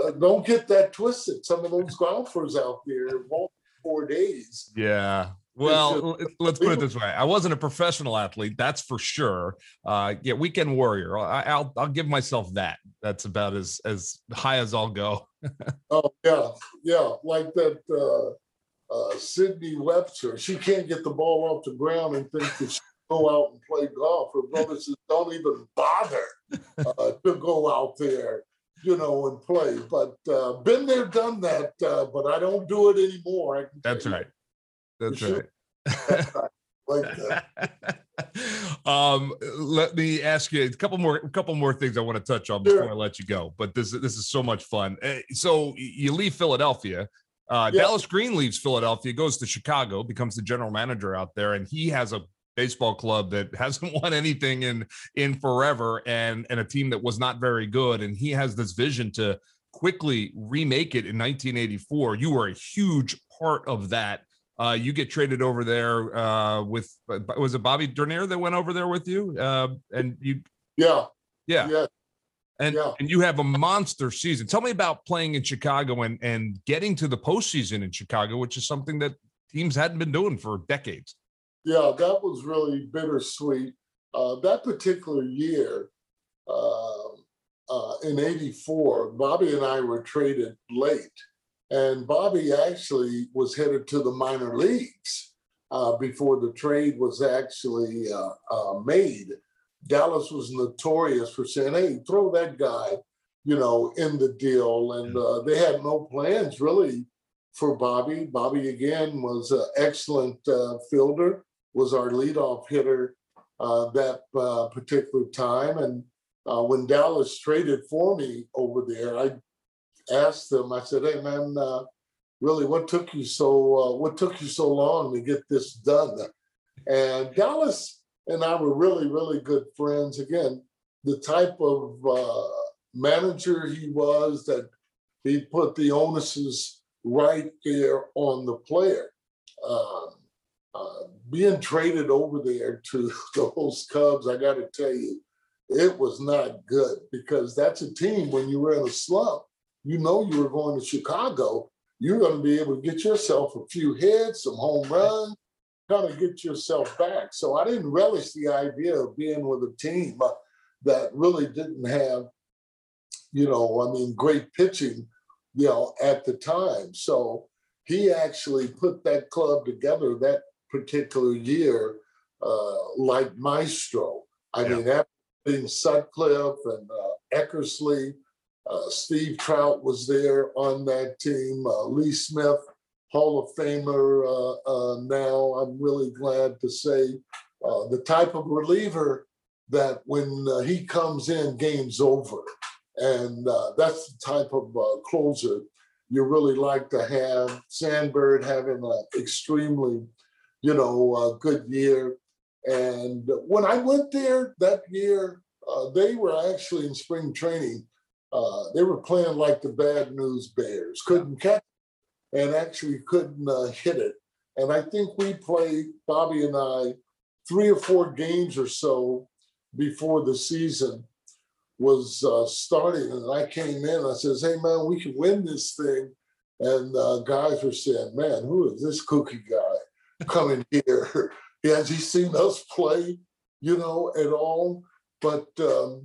uh, don't get that twisted. Some of those golfers out there won't four days. Yeah. Well, let's put it this way. I wasn't a professional athlete, that's for sure. Uh, yeah, weekend warrior. I, I'll I'll give myself that. That's about as as high as I'll go. Oh yeah, yeah, like that uh, uh, Sydney Webster. She can't get the ball off the ground and think that she go out and play golf. Her brother says, "Don't even bother uh, to go out there, you know, and play." But uh, been there, done that. Uh, but I don't do it anymore. That's can That's right. That's right. Like that. um let me ask you a couple more a couple more things i want to touch on before Sure. i let you go but this this is so much fun Uh, so you leave philadelphia uh Yeah. dallas green leaves philadelphia goes to chicago becomes the general manager out there and he has a baseball club that hasn't won anything in in forever and and a team that was not very good and he has this vision to quickly remake it in 1984 you were a huge part of that uh, you get traded over there uh, with was it Bobby Dernier that went over there with you uh, and you yeah yeah yeah and Yeah. and you have a monster season. Tell me about playing in Chicago and and getting to the postseason in Chicago, which is something that teams hadn't been doing for decades. Yeah, that was really bittersweet. Uh, that particular year, uh, uh, in '84, Bobby and I were traded late, and Bobby actually was headed to the minor leagues uh, before the trade was actually uh, uh, made. Dallas was notorious for saying, "Hey, throw that guy," you know, in the deal, and uh, they had no plans really for Bobby. Bobby again was an excellent uh, fielder, was our leadoff hitter uh, that uh, particular time. And uh, when Dallas traded for me over there, I asked them. I said, "Hey, man, uh, really, what took you so uh, what took you so long to get this done?" And Dallas and I were really, really good friends. Again, the type of uh, manager he was that he put the onuses right there on the player. Um, uh, being traded over there to those Cubs, I got to tell you, it was not good because that's a team when you were in a slump, you know you were going to Chicago, you're going to be able to get yourself a few hits, some home runs, kind of get yourself back. So I didn't relish the idea of being with a team uh, that really didn't have, you know, I mean, great pitching, you know, at the time. So he actually put that club together that particular year uh, like maestro. I Yeah. mean, after being Sutcliffe and uh, Eckersley, uh, Steve Trout was there on that team, uh, Lee Smith, Hall of Famer uh, uh, now. I'm really glad to say uh, the type of reliever that when uh, he comes in, game's over. And that's the type of closer you really like to have. Sandberg having an extremely, you know, good year. And when I went there that year, they were actually in spring training. Uh, they were playing like the bad news Bears, couldn't catch and actually couldn't uh, hit it. And I think we played, Bobby and I, three or four games or so before the season was uh, starting. And I came in, I says, hey, man, we can win this thing. And uh, guys were saying, man, who is this kooky guy coming here? Has he seen us play, you know, at all? But um,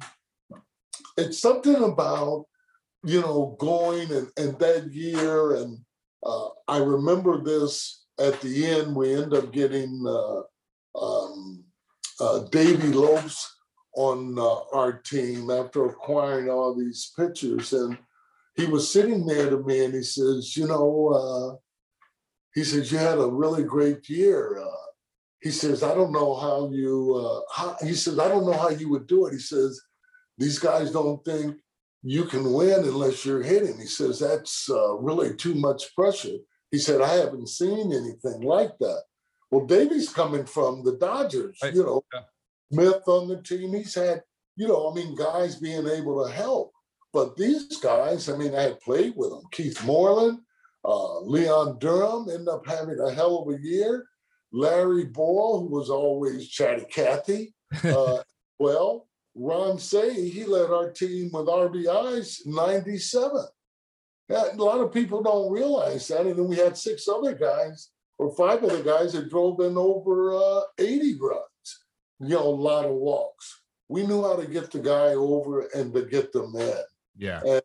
it's something about, you know, going and, and that year. And uh, I remember this at the end, we end up getting uh, um, uh, Davey Lopes on uh, our team after acquiring all these pitchers. And he was sitting there to me and he says, you know, uh, he says, you had a really great year. Uh, he says, I don't know how you, how, he says, I don't know how you would do it. He says, these guys don't think you can win unless you're hitting. He says, that's uh, really too much pressure. He said, I haven't seen anything like that. Well, Davey's coming from the Dodgers, Right. you know, Yeah. Smith on the team. He's had, you know, I mean, guys being able to help. But these guys, I mean, I had played with them. Keith Moreland, uh, Leon Durham ended up having a hell of a year. Larry Bowa, who was always chatty Cathy. Uh, well, Ron Cey, he led our team with RBIs 97. Yeah, a lot of people don't realize that. And then we had six other guys or five other guys that drove in over uh, 80 runs, you know, a lot of walks. We knew how to get the guy over and to get them in. Yeah. And,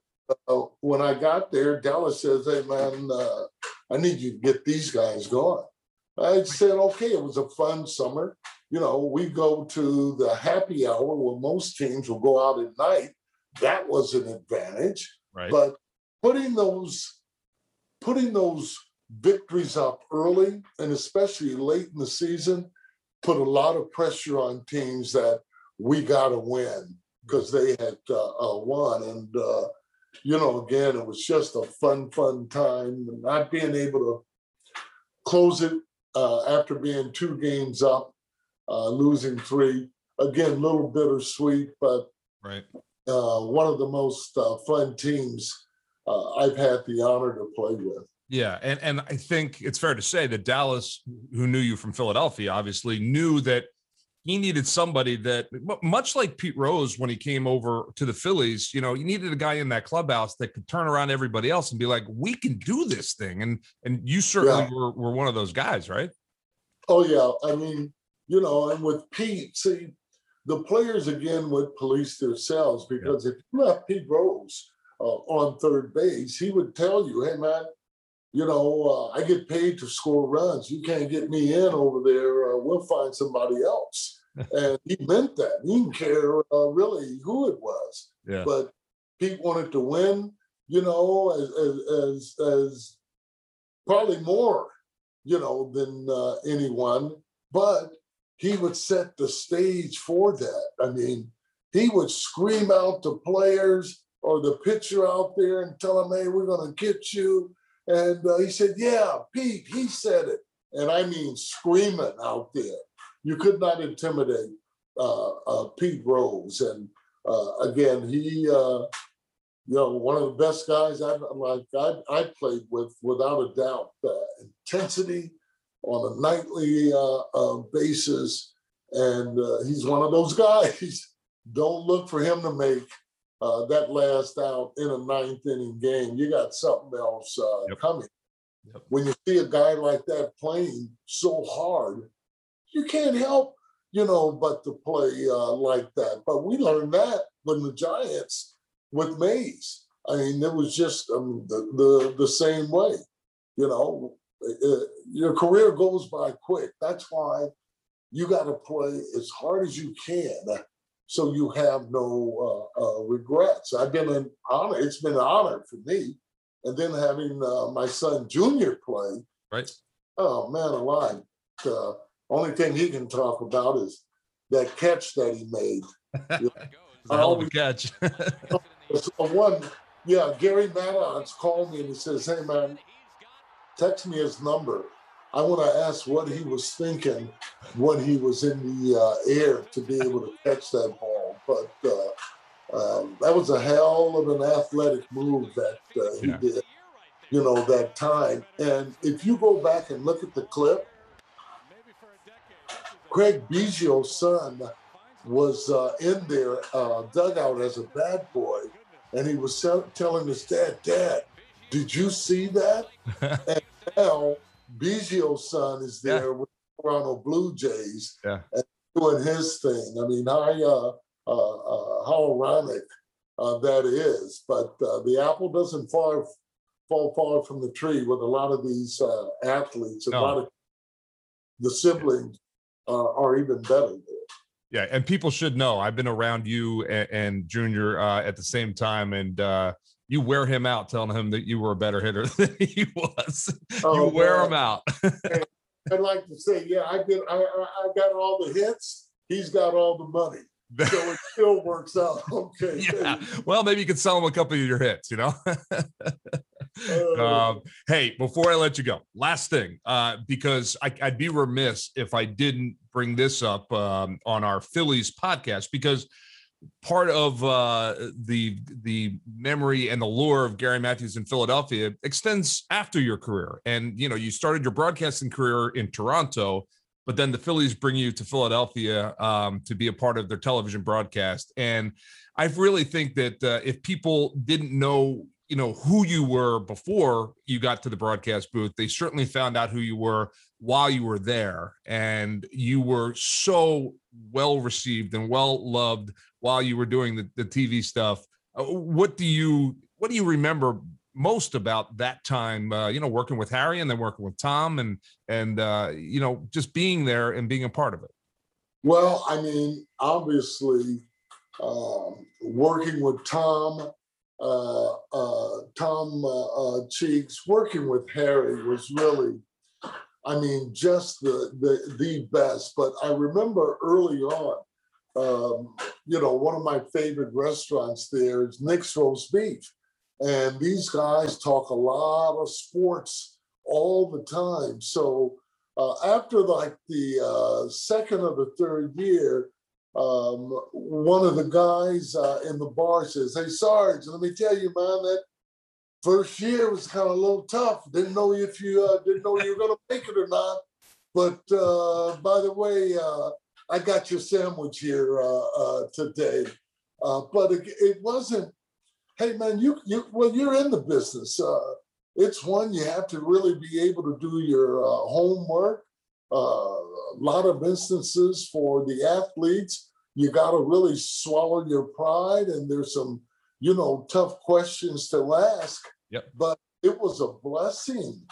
uh, when I got there, Dallas says, "Hey man, uh, I need you to get these guys going." I said, "Okay." It was a fun summer. You know, we go to the happy hour where most teams will go out at night. That was an advantage, Right. but putting those putting those victories up early and especially late in the season put a lot of pressure on teams that we got to win because they had uh, uh, won and. Uh, you know, again, it was just a fun, fun time. Not being able to close it uh, after being two games up uh, losing three. Again, a little bittersweet, but Right. uh, one of the most uh, fun teams uh, I've had the honor to play with. Yeah, and and I think it's fair to say that Dallas, who knew you from Philadelphia, obviously knew that he needed somebody that much like Pete Rose when he came over to the Phillies, you know, you needed a guy in that clubhouse that could turn around everybody else and be like, we can do this thing. And and you certainly Yeah. were, were one of those guys, right? Oh yeah, I mean, you know, and with Pete, see, the players again would police themselves because if you left Pete Rose uh, on third base, he would tell you, "Hey man, you know, uh, I get paid to score runs. You can't get me in over there. Uh, we'll find somebody else." and he meant that. He didn't care uh, really who it was, Yeah. but Pete wanted to win. You know, as as as, as probably more you know, than uh, anyone, but he would set the stage for that. I mean, he would scream out to players or the pitcher out there and tell them, hey, we're going to get you. And uh, he said, yeah, Pete, he said it. And I mean, screaming out there. You could not intimidate uh, uh, Pete Rose. And uh, again, he, uh, you know, one of the best guys I've like I, I played with, without a doubt. Uh, intensity on a nightly uh, uh, basis, and uh, he's one of those guys. Don't look for him to make uh, that last out in a ninth inning game. You got something else uh, Yep. coming. Yep. When you see a guy like that playing so hard, you can't help, you know, but to play uh, like that. But we learned that when the Giants with Mays. I mean, it was just um, the, the the same way. You know, Uh, your career goes by quick. That's why you got to play as hard as you can, so you have no uh, uh, regrets. I've been an honor. It's been an honor for me, and then having uh, my son Junior play. Right. Oh man, alive! The only thing he can talk about is that catch that he made. It's a hell a catch. So one, yeah, Gary Maddox called me and he says, "Hey man, text me his number. I want to ask what he was thinking when he was in the uh, air to be able to catch that ball." But uh, um, that was a hell of an athletic move that uh, he Yeah. did, you know, that time. And if you go back and look at the clip, Craig Biggio's son was uh, in their uh, dugout as a bad boy, and he was telling his dad, "Dad, did you see that?" now Biggio's son is Yeah. there with the Toronto Blue Jays Yeah. and doing his thing. I mean, how uh, uh, uh, how ironic uh, that is. But uh, the apple doesn't fall fall far from the tree with a lot of these uh, athletes. A No. lot of the siblings uh, are even better. Yeah, and people should know I've been around you and, and Junior uh, at the same time, and uh, you wear him out, telling him that you were a better hitter than he was. you Oh, wear man. him out. I'd like to say, yeah, I did. I, I, I got all the hits. He's got all the money, so it still works out okay. yeah. Well, maybe you could sell him a couple of your hits, you know. Uh, um, hey, before I let you go, last thing, uh, because I, I'd be remiss if I didn't bring this up um, on our Phillies podcast because part of uh, the the memory and the lure of Gary Matthews in Philadelphia extends after your career, and you know you started your broadcasting career in Toronto. But then the Phillies bring you to Philadelphia um, to be a part of their television broadcast, and I really think that uh, if people didn't know, you know, who you were before you got to the broadcast booth, they certainly found out who you were while you were there, and you were so well received and well loved while you were doing the, the TV stuff. Uh, what do you what do you remember most about that time? Uh, you know, working with Harry and then working with Tom, and and uh, you know, just being there and being a part of it. Well, I mean, obviously, um, working with Tom, Tom uh, uh, Cheeks, working with Harry was really, I mean, just the the the best. But I remember early on, um, you know, one of my favorite restaurants there is Nick's Roast Beef, and these guys talk a lot of sports all the time. So uh, after like the uh, second or the third year, um, one of the guys uh, in the bar says, "Hey Sarge, let me tell you, man, that first year was kind of a little tough. Didn't know if you uh, didn't know you were going to make it or not. But uh, by the way, uh, I got your sandwich here uh, uh, today. But it, it wasn't. Hey man, you you well, you're in the business. It's one you have to really be able to do your homework. Uh, a lot of instances for the athletes, you got to really swallow your pride, and there's some, you know, tough questions to ask. Yep. But it was a blessing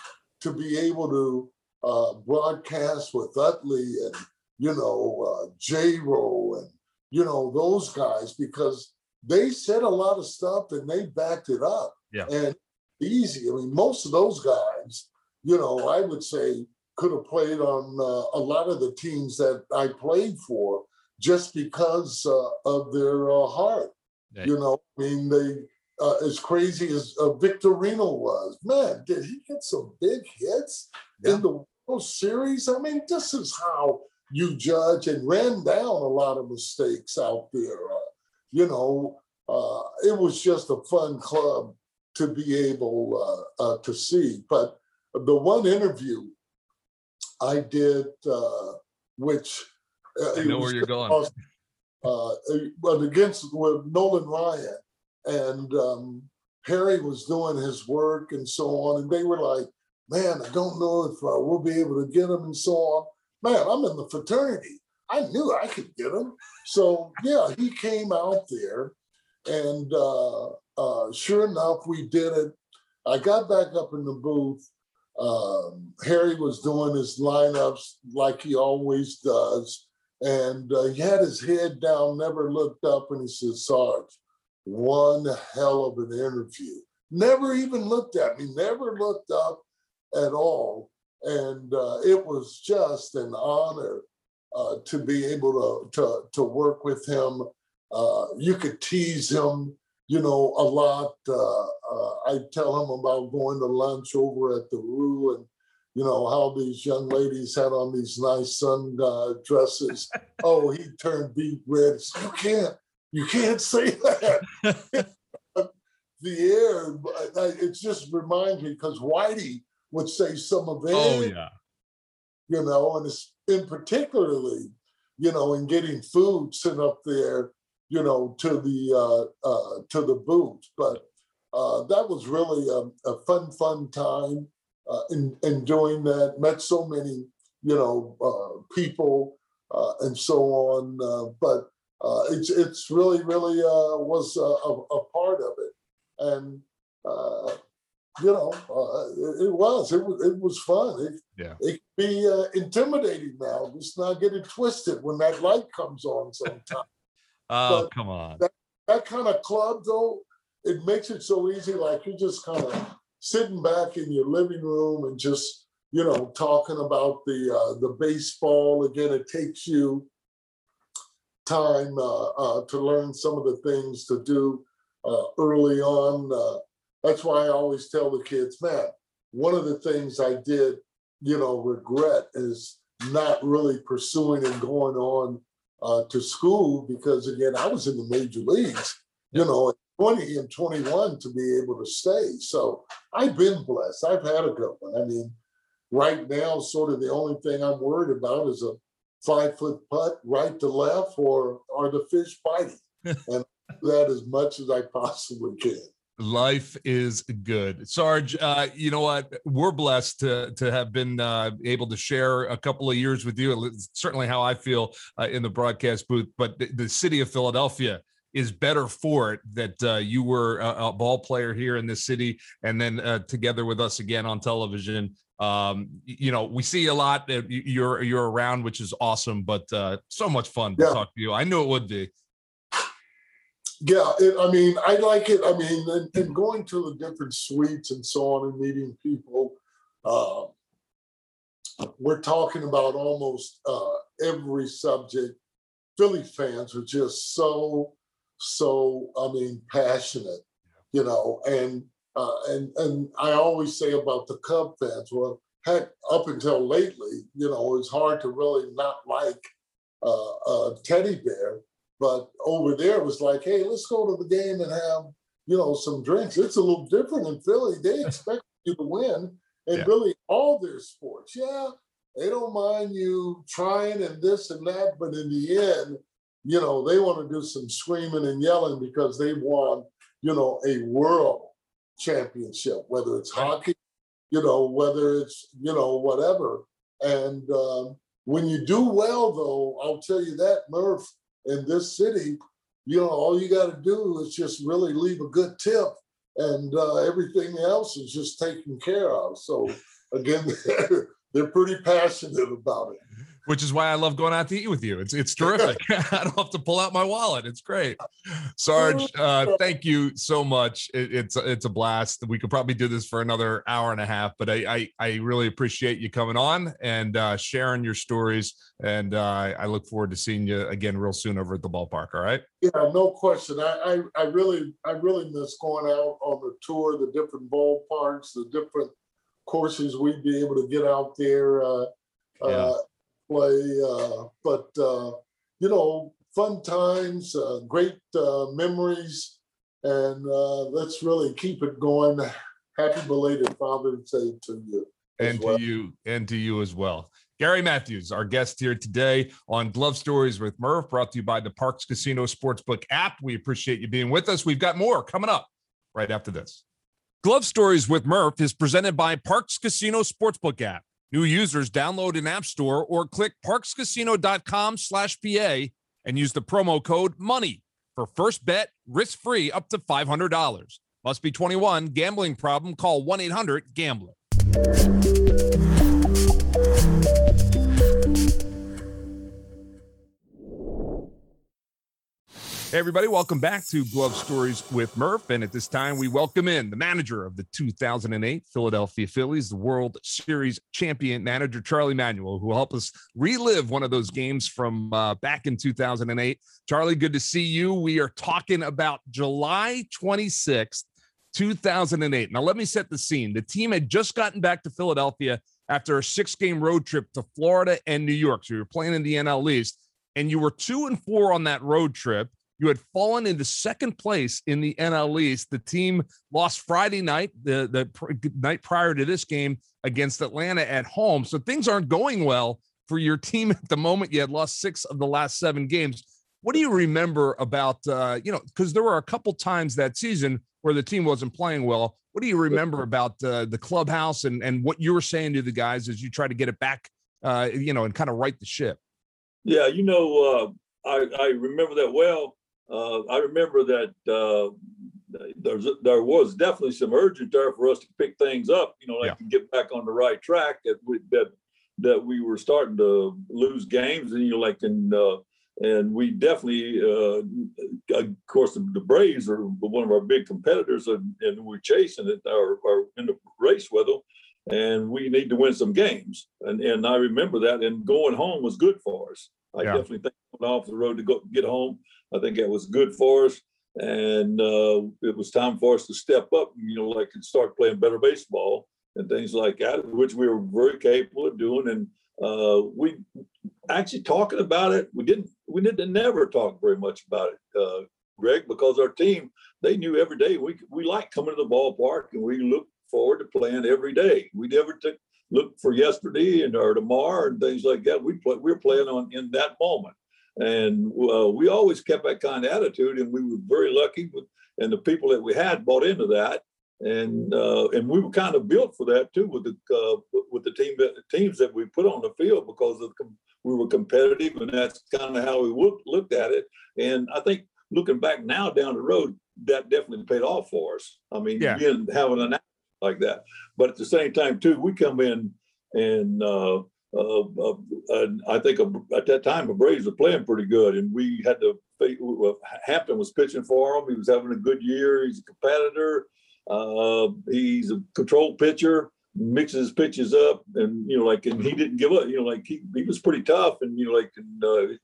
to be able to uh, broadcast with Utley and you know uh, J-Roll and you know those guys because they said a lot of stuff and they backed it up. Yeah. And easy. I mean, most of those guys, you know, I would say could have played on uh, a lot of the teams that I played for just because uh, of their uh, heart. Yeah. You know, I mean, they uh, as crazy as uh, Victorino was, man, did he get some big hits Yeah. in the World Series? I mean, this is how you judge and ran down a lot of mistakes out there. Uh, you know, uh, it was just a fun club to be able to see. But the one interview I did, uh, which uh, I know where you're going. uh, uh, but against with Nolan Ryan and um, Harry was doing his work and so on, and they were like, "Man, I don't know if uh, we'll be able to get him," and so on. Man, I'm in the fraternity. I knew I could get him. So yeah, he came out there, and uh, uh, sure enough, we did it. I got back up in the booth. Um, Harry was doing his lineups like he always does. And uh, he had his head down, never looked up, and he said, Sarge, one hell of an interview. Never even looked at me, never looked up at all. And uh, it was just an honor uh, to be able to, to, to work with him. Uh, you could tease him, you know, a lot. Uh, I tell him about going to lunch over at the Rue and you know how these young ladies had on these nice sun uh, dresses. oh, he turned deep red. So you can't, you can't say that. the air, it just reminds me because Whitey would say some of it, Oh yeah. you know, and it's in particularly, you know, in getting food sent up there, you know, to the uh, uh, to the booth. But uh, that was really a, a fun, fun time uh, in in doing that. Met so many, you know, uh, people uh, and so on. Uh, but uh, it's it's really, really uh, was a, a, part of it, and uh, you know, uh, it, it was it was it was fun. It, Yeah. it can be uh, intimidating now. Just not get it twisted when that light comes on sometime. Oh, But- come on. that kind of club though, it makes it so easy. Like you're just kind of sitting back in your living room and just you know talking about the uh, the baseball. Again, it takes you time uh, uh, to learn some of the things to do uh, early on. Uh, that's why I always tell the kids, man, one of the things I did, you know, regret is not really pursuing and going on uh, to school because again, I was in the major leagues, you know, 20 and 21 to be able to stay. So I've been blessed. I've had a good one. I mean, right now, sort of the only thing I'm worried about is a five foot putt right to left or are the fish biting? and that as much as I possibly can. Life is good. Sarge, uh, you know what? We're blessed to to have been uh, able to share a couple of years with you. It's certainly how I feel uh, in the broadcast booth, but the, the city of Philadelphia is better for it that uh, you were a, a ball player here in this city and then uh, together with us again on television. Um, you know, we see a lot that you're you're around, which is awesome, but uh, so much fun to Yeah. talk to you. I knew it would be. Yeah, it, I mean, I like it. I mean, and, and going to the different suites and so on and meeting people. Uh, we're talking about almost uh, every subject. Philly fans are just so, so, I mean, passionate, you know, and uh, and and I always say about the Cub fans, well, heck, up until lately, you know, it's hard to really not like uh, a teddy bear. But over there, it was like, hey, let's go to the game and have, you know, some drinks. It's a little different in Philly. They expect you to win and Yeah. really all their sports. Yeah, they don't mind you trying and this and that, but in the end, you know, they want to do some screaming and yelling because they've won, you know, a world championship, whether it's hockey, you know, whether it's, you know, whatever. And um, when you do well, though, I'll tell you that, Murph, in this city, you know, all you got to do is just really leave a good tip and uh, everything else is just taken care of. So, again, they're, they're pretty passionate about it. Which is why I love going out to eat with you. It's it's terrific. I don't have to pull out my wallet. It's great. Sarge, uh, thank you so much. It, it's it's a blast. We could probably do this for another hour and a half, but I I, I really appreciate you coming on and uh, sharing your stories. And uh, I look forward to seeing you again real soon over at the ballpark. All right. Yeah, no question. I, I, I really, I really miss going out on the tour, the different ballparks, the different courses we'd be able to get out there, uh, Yeah. uh, play. Uh, but uh, you know, fun times, uh, great uh, memories, and uh, let's really keep it going. Happy belated Father's Day to you. and well. to you and to you as well. Gary Matthews, our guest here today on Glove Stories with Murph, brought to you by the Parx Casino Sportsbook app. We appreciate you being with us. We've got more coming up right after this. Glove Stories with Murph is presented by Parx Casino Sportsbook app. New users download an app store or click parxcasino.com slash PA and use the promo code MONEY for first bet risk-free up to $500. Must be 21. Gambling problem? Call 1-800-GAMBLER. Everybody, welcome back to Glove Stories with Murph. And at this time, we welcome in the manager of the 2008 Philadelphia Phillies, the World Series champion manager, Charlie Manuel, who will help us relive one of those games from uh, back in 2008. Charlie, good to see you. We are talking about July 26th, 2008. Now, let me set the scene. The team had just gotten back to Philadelphia after a six game road trip to Florida and New York. So you were playing in the NL East, and you were two and four on that road trip. You had fallen into second place in the NL East. The team lost Friday night, the, the pr- night prior to this game against Atlanta at home. So things aren't going well for your team at the moment. You had lost six of the last seven games. What do you remember about, uh, you know, because there were a couple times that season where the team wasn't playing well. What do you remember about uh, the clubhouse and, and what you were saying to the guys as you try to get it back, uh, you know, and kind of right the ship? Yeah, you know, uh, I I remember that well. Uh, I remember that uh, there's there was definitely some urgent there for us to pick things up. You know, like Yeah. to get back on the right track. That we that that we were starting to lose games, and you know, like and uh, and we definitely, uh, of course, the, the Braves are one of our big competitors, and, and we're chasing it, or, or in the race with them. And we need to win some games, and and I remember that. And going home was good for us. I Yeah. definitely think going off the road to go get home. I think that was good for us, and uh, it was time for us to step up. You know, like and start playing better baseball and things like that, which we were very capable of doing. And uh, we actually talking about it. We didn't. We didn't never talk very much about it, uh, Greg, because our team they knew every day we we like coming to the ballpark and we look forward to playing every day. We never took look for yesterday and or tomorrow and things like that. We play, we're playing on in that moment, and uh, we always kept that kind of attitude, and we were very lucky with, and the people that we had bought into that, and uh, and we were kind of built for that too with the uh, with the team that teams that we put on the field because of com- we were competitive, and that's kind of how we looked looked at it. And I think looking back now down the road, that definitely paid off for us. I mean, Yeah. being having an like that. But at the same time, too, we come in and uh, uh, uh, I think at that time the Braves were playing pretty good, and we had to. well, Hampton was pitching for him. He was having a good year. He's a competitor. Uh, he's a control pitcher. Mixes his pitches up, and you know, like, and he didn't give up. You know, like he, he was pretty tough, and you know, like, and, uh,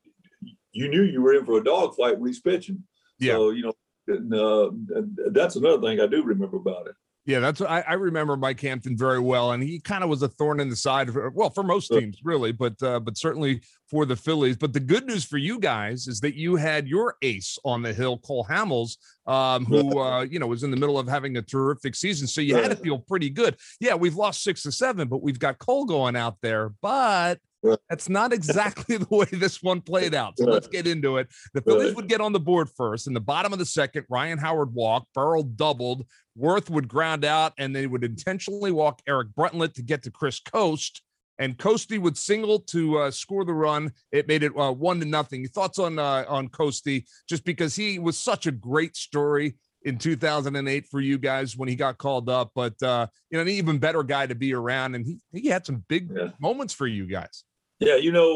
you knew you were in for a dogfight when he's pitching. Yeah. So you know, and, uh, and that's another thing I do remember about it. Yeah, that's I, I remember Mike Hampton very well, and he kind of was a thorn in the side. For, well, for most teams, really, but uh, but certainly for the Phillies. But the good news for you guys is that you had your ace on the hill, Cole Hamels, um, who uh, you know was in the middle of having a terrific season. So you had to feel pretty good. Yeah, we've lost six to seven, but we've got Cole going out there. But that's not exactly the way this one played out. So let's get into it. The Phillies would get on the board first. In the bottom of the second, Ryan Howard walked, Burrell doubled, Werth would ground out, and they would intentionally walk Eric Bruntlett to get to Chris Coste. And Coste would single to uh, score the run. It made it uh, one to nothing. Thoughts on uh, on Coste? Just because he was such a great story in 2008 for you guys when he got called up, but uh, you know, an even better guy to be around, and he he had some big Yeah. moments for you guys. Yeah, you know,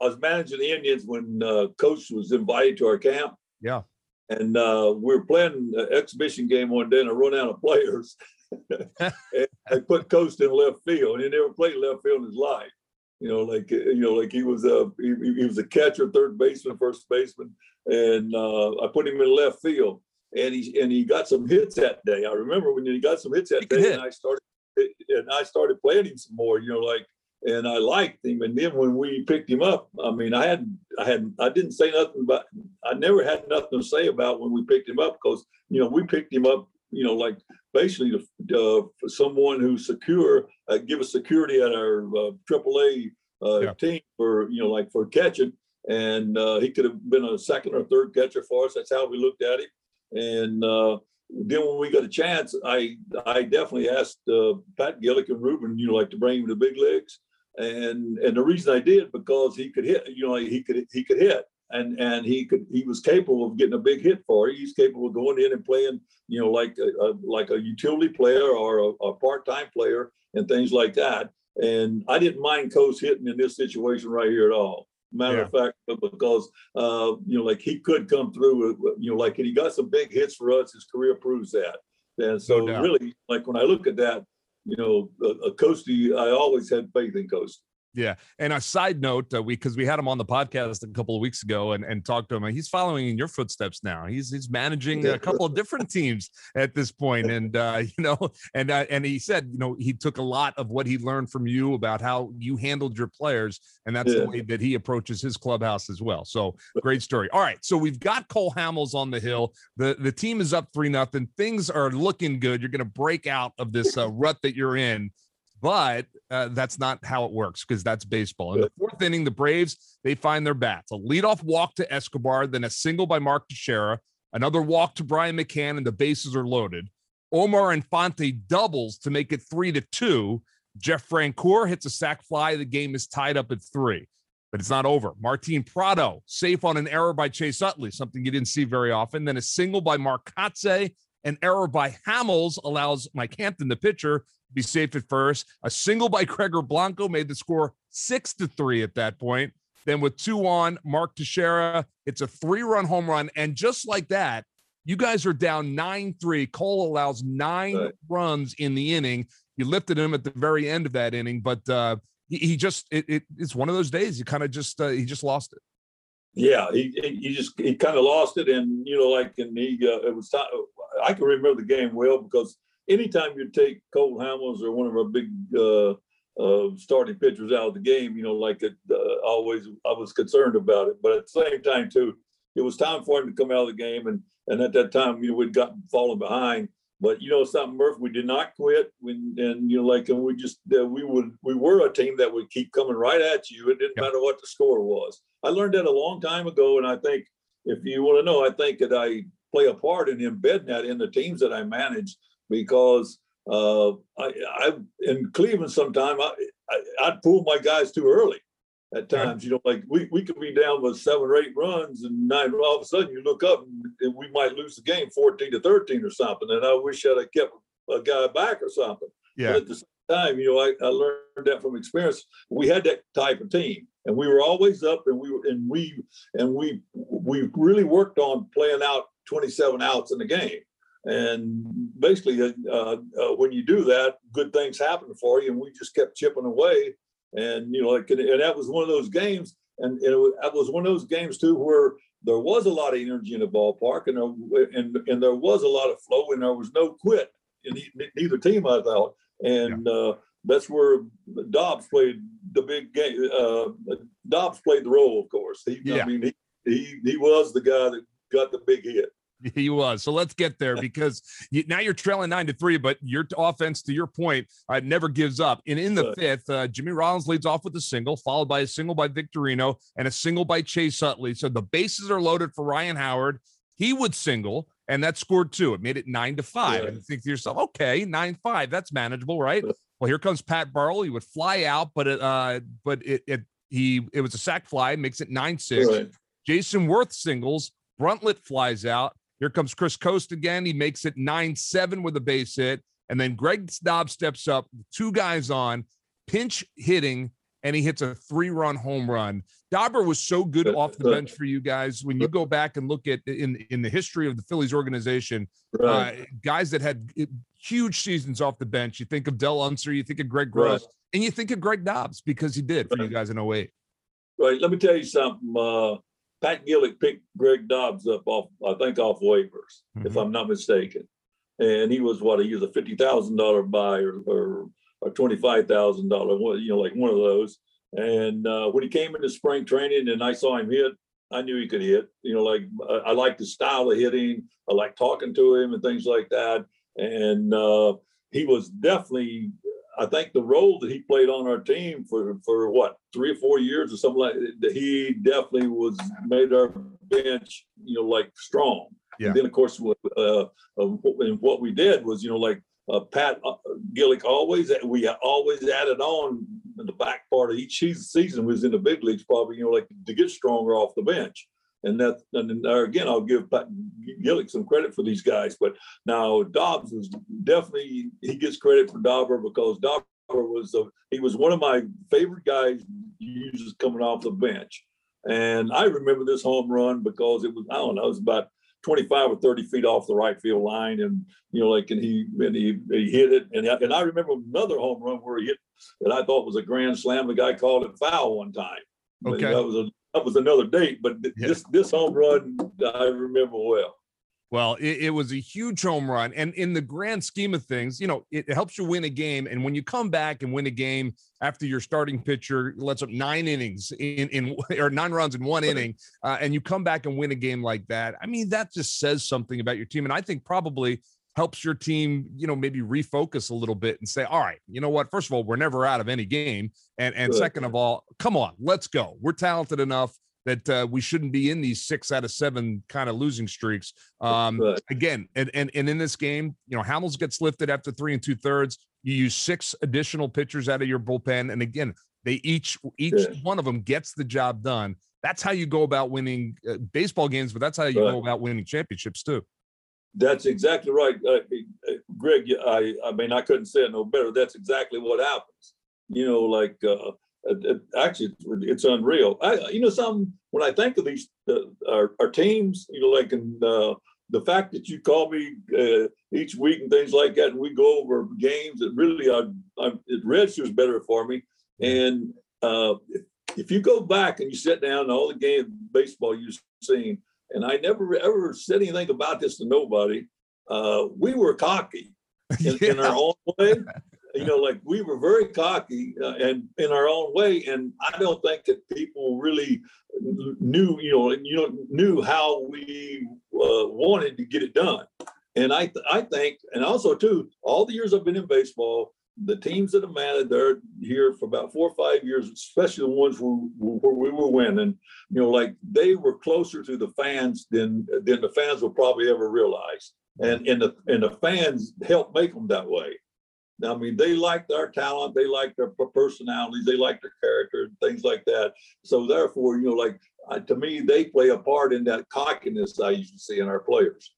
uh, I was managing the Indians when uh, Coste was invited to our camp. Yeah. And uh, we were playing an exhibition game one day, and I run out of players. and I put Coste in left field, and he never played left field in his life. You know, like uh, you know, like he was a he, he was a catcher, third baseman, first baseman, and uh, I put him in left field, and he and he got some hits that day. I remember when he got some hits that He day, hit. and I started and I started playing him some more. You know, like and I liked him. And then when we picked him up, I mean, I had, I had, I didn't say nothing about, I never had nothing to say about when we picked him up because, you know, we picked him up, you know, like basically to, uh, for someone who's secure, uh, give us security at our uh, AAA uh, Yeah. team for, you know, like for catching. And uh, he could have been a second or third catcher for us. That's how we looked at him. And uh, then when we got a chance, I I definitely asked uh, Pat Gillick and Ruben, you know, like to bring him to the big leagues and and the reason I did because he could hit, you know, he could he could hit, and and he could he was capable of getting a big hit for. He's capable of going in and playing, you know, like a, a like a utility player or a, a part time player and things like that. And I didn't mind Coste hitting in this situation right here at all. Matter of fact, because uh, you know, like he could come through, you know, like and he got some big hits for us. His career proves that. And so No really, like when I look at that, you know, a, a Coste, I always had faith in Coste. Yeah. And a side note, uh, we because we had him on the podcast a couple of weeks ago and, and talked to him. He's following in your footsteps now. He's he's managing a couple of different teams at this point, and uh, you know, and uh, and he said, you know, he took a lot of what he learned from you about how you handled your players, and that's Yeah. the way that he approaches his clubhouse as well. So great story. All right, so we've got Cole Hamels on the hill. the The team is up three nothing. Things are looking good. You're going to break out of this uh, rut that you're in but uh, that's not how it works because that's baseball. In the fourth inning, the Braves they find their bats. A leadoff walk to Escobar, then a single by Mark Teixeira, another walk to Brian McCann, and the bases are loaded. Omar Infante doubles to make it three to two. Jeff Francoeur hits a sac fly. The game is tied up at three, but it's not over. Martin Prado safe on an error by Chase Utley, something you didn't see very often. Then a single by Mark Kotsay. An error by Hamels allows Mike Hampton, the pitcher, be safe at first. A single by Gregor Blanco made the score six to three at that point. Then with two on, Mark Teixeira, it's a three-run home run, and just like that, you guys are down nine three. Cole allows nine Right. runs in the inning. You lifted him at the very end of that inning, but uh, he, he just it, it, it's one of those days. You kind of just uh, he just lost it. Yeah, he he he just he kind of lost it, and you know, like, and he uh, it was time. I can remember the game well because anytime you take Cole Hamels or one of our big uh, uh, starting pitchers out of the game, you know, like it uh, always, I was concerned about it. But at the same time, too, it was time for him to come out of the game, and and at that time, you know, we'd gotten fallen behind. But you know something, Murph, we did not quit. When and you know, like, and we just uh, we would we were a team that would keep coming right at you. It didn't matter what the score was. I learned that a long time ago, and I think if you want to know, I think that I play a part in embedding that in the teams that I manage because uh, I, I in Cleveland sometime I, I I'd pull my guys too early at times. You know, like we, we could be down with seven or eight runs and nine. All of a sudden, you look up and, we might lose the game fourteen to thirteen or something. And I wish I'd have kept a guy back or something. But Yeah, at the same time, you know, I, I learned that from experience. We had that type of team, and we were always up, and we were, and we, and we, we really worked on playing out 27 outs in the game. And basically, uh, uh, when you do that, good things happen for you. And we just kept chipping away, and you know, like, and, that was one of those games. And, and it was, that was one of those games too, where there was a lot of energy in the ballpark, and there, and and there was a lot of flow, and there was no quit in e- neither team, I thought. And uh, that's where Dobbs played the big game. Uh, Dobbs played the role, of course. He, Yeah. I mean, he, he he was the guy that got the big hit. He was. So let's get there because you, now you're trailing nine to three, but your offense, to your point, uh, never gives up. And in the fifth, uh, Jimmy Rollins leads off with a single, followed by a single by Victorino and a single by Chase Utley. So the bases are loaded for Ryan Howard. He would single, and that scored two. It made it nine to five. Yeah. And you think to yourself, okay, nine five, that's manageable, right? Well, here comes Pat Burrell. He would fly out, but it, uh, but it, it he it was a sac fly, makes it nine six. Jason Werth singles. Bruntlett flies out. Here comes Chris Coste again. He makes it 9 7 with a base hit. And then Greg Dobbs steps up, two guys on, pinch hitting, and he hits a three run home run. Dauber was so good off the bench for you guys. When you go back and look at in, in the history of the Phillies organization, Right. uh, guys that had uh, huge seasons off the bench, you think of Del Unser, you think of Greg Gross, Right. and you think of Greg Dobbs because he did for you guys in 08. Right. Let me tell you something. Uh, Pat Gillick picked Greg Dobbs up off, I think, off waivers, if Mhm. I'm not mistaken. And he was what he was a fifty thousand dollar buy or or, or twenty five thousand dollar, you know, like one of those. And uh, when he came into spring training and I saw him hit, I knew he could hit. You know, like I, I like the style of hitting. I like talking to him and things like that. And uh, he was definitely I think the role that he played on our team for for what three or four years or something like that, he definitely was made our bench, you know, like strong. Yeah. And then of course, what, uh, uh, and what we did was, you know, like uh, Pat uh, Gillick always we always added on in the back part of each season, season was in the big leagues, probably you know, like to get stronger off the bench. And that, and again, I'll give Gillick some credit for these guys. But now Dobbs was definitely he gets credit for Dauber because Dauber was a, he was one of my favorite guys uses coming off the bench. And I remember this home run because it was I don't know it was about 25 or 30 feet off the right field line, and you know like and he and he, he hit it, and I, and I remember another home run where he hit that I thought was a grand slam. The guy called it foul one time. Okay. that was a that was another date, but th- Yeah. this this home run I remember well. Well, it, it was a huge home run. And in the grand scheme of things, you know, it helps you win a game. And when you come back and win a game after your starting pitcher lets up nine innings in, in or nine runs in one inning, uh, and you come back and win a game like that, I mean, that just says something about your team. And I think probably helps your team, you know, maybe refocus a little bit and say, all right, you know what? First of all, we're never out of any game. And and Good. second of all, come on, let's go. We're talented enough that uh, we shouldn't be in these six out of seven kind of losing streaks. Um, again, and, and and in this game, you know, Hamels gets lifted after three and two thirds. You use six additional pitchers out of your bullpen, and again, they each each one of them gets the job done. That's how you go about winning uh, baseball games, but that's how you go about winning championships too. That's exactly right, uh, uh, Greg. I I mean I couldn't say it no better. That's exactly what happens. You know, like uh, uh, uh, actually it's, unreal. I you know some when I think of these uh, our, our teams, you know, like in uh, the fact that you call me uh, each week and things like that, and we go over games. It really I, I it registers better for me. And uh, if, if you go back and you sit down and all the game baseball you've seen, and I never ever said anything about this to nobody. Uh, we were cocky in, in our own way. You know, like we were very cocky uh, and in our own way, and I don't think that people really knew, you know, you know, knew how we uh, wanted to get it done. And I, th- I think, and also too, all the years I've been in baseball, the teams that have managed, they're here for about four or five years, especially the ones where, where we were winning. You know, like they were closer to the fans than than the fans will probably ever realize, and and the and the fans helped make them that way. I mean, they liked our talent, they liked their personalities, they liked their character, and things like that. So therefore, you know, like to me, they play a part in that cockiness I used to see in our players.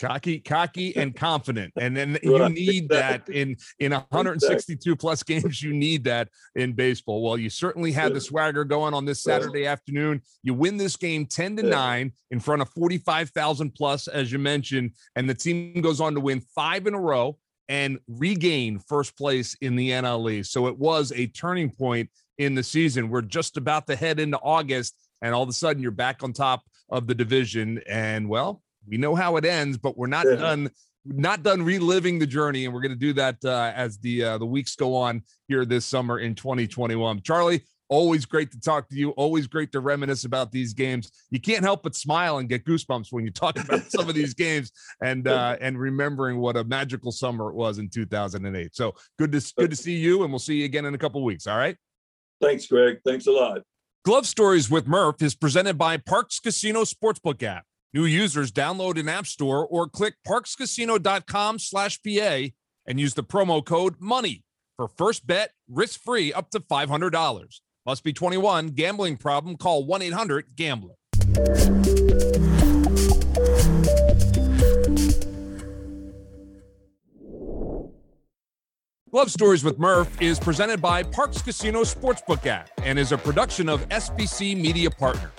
Cocky, cocky, and confident, and then you need that in in 162 plus games. You need that in baseball. Well, you certainly had the swagger going on this Yeah. Saturday afternoon. You win this game 10 to Yeah. nine in front of 45,000 plus, as you mentioned, and the team goes on to win five in a row and regain first place in the NLE. So it was a turning point in the season. We're just about to head into August, and all of a sudden you're back on top of the division. And well, we know how it ends, but we're not Yeah. done not done reliving the journey, and we're going to do that uh, as the uh, the weeks go on here this summer in 2021. Charlie, always great to talk to you. Always great to reminisce about these games. You can't help but smile and get goosebumps when you talk about some of these games and uh, and remembering what a magical summer it was in 2008. So good to good to see you, and we'll see you again in a couple weeks. All right. Thanks, Greg. Thanks a lot. Glove Stories with Murph is presented by Parx Casino Sportsbook app. New users download an app store or click parxcasino.com slash PA and use the promo code MONEY for first bet risk free up to $500. Must be 21. Gambling problem? Call 1 800 GAMBLER. Glove Stories with Murph is presented by Parx Casino Sportsbook app and is a production of SBC Media Partners.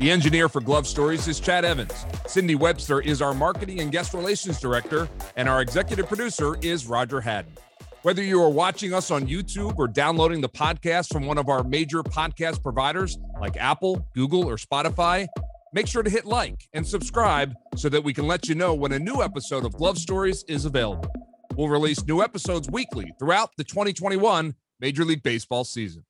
The engineer for Glove Stories is Chad Evans. Cindy Webster is our marketing and guest relations director, and our executive producer is Roger Haddon. Whether you are watching us on YouTube or downloading the podcast from one of our major podcast providers like Apple, Google, or Spotify, make sure to hit like and subscribe so that we can let you know when a new episode of Glove Stories is available. We'll release new episodes weekly throughout the 2021 Major League Baseball season.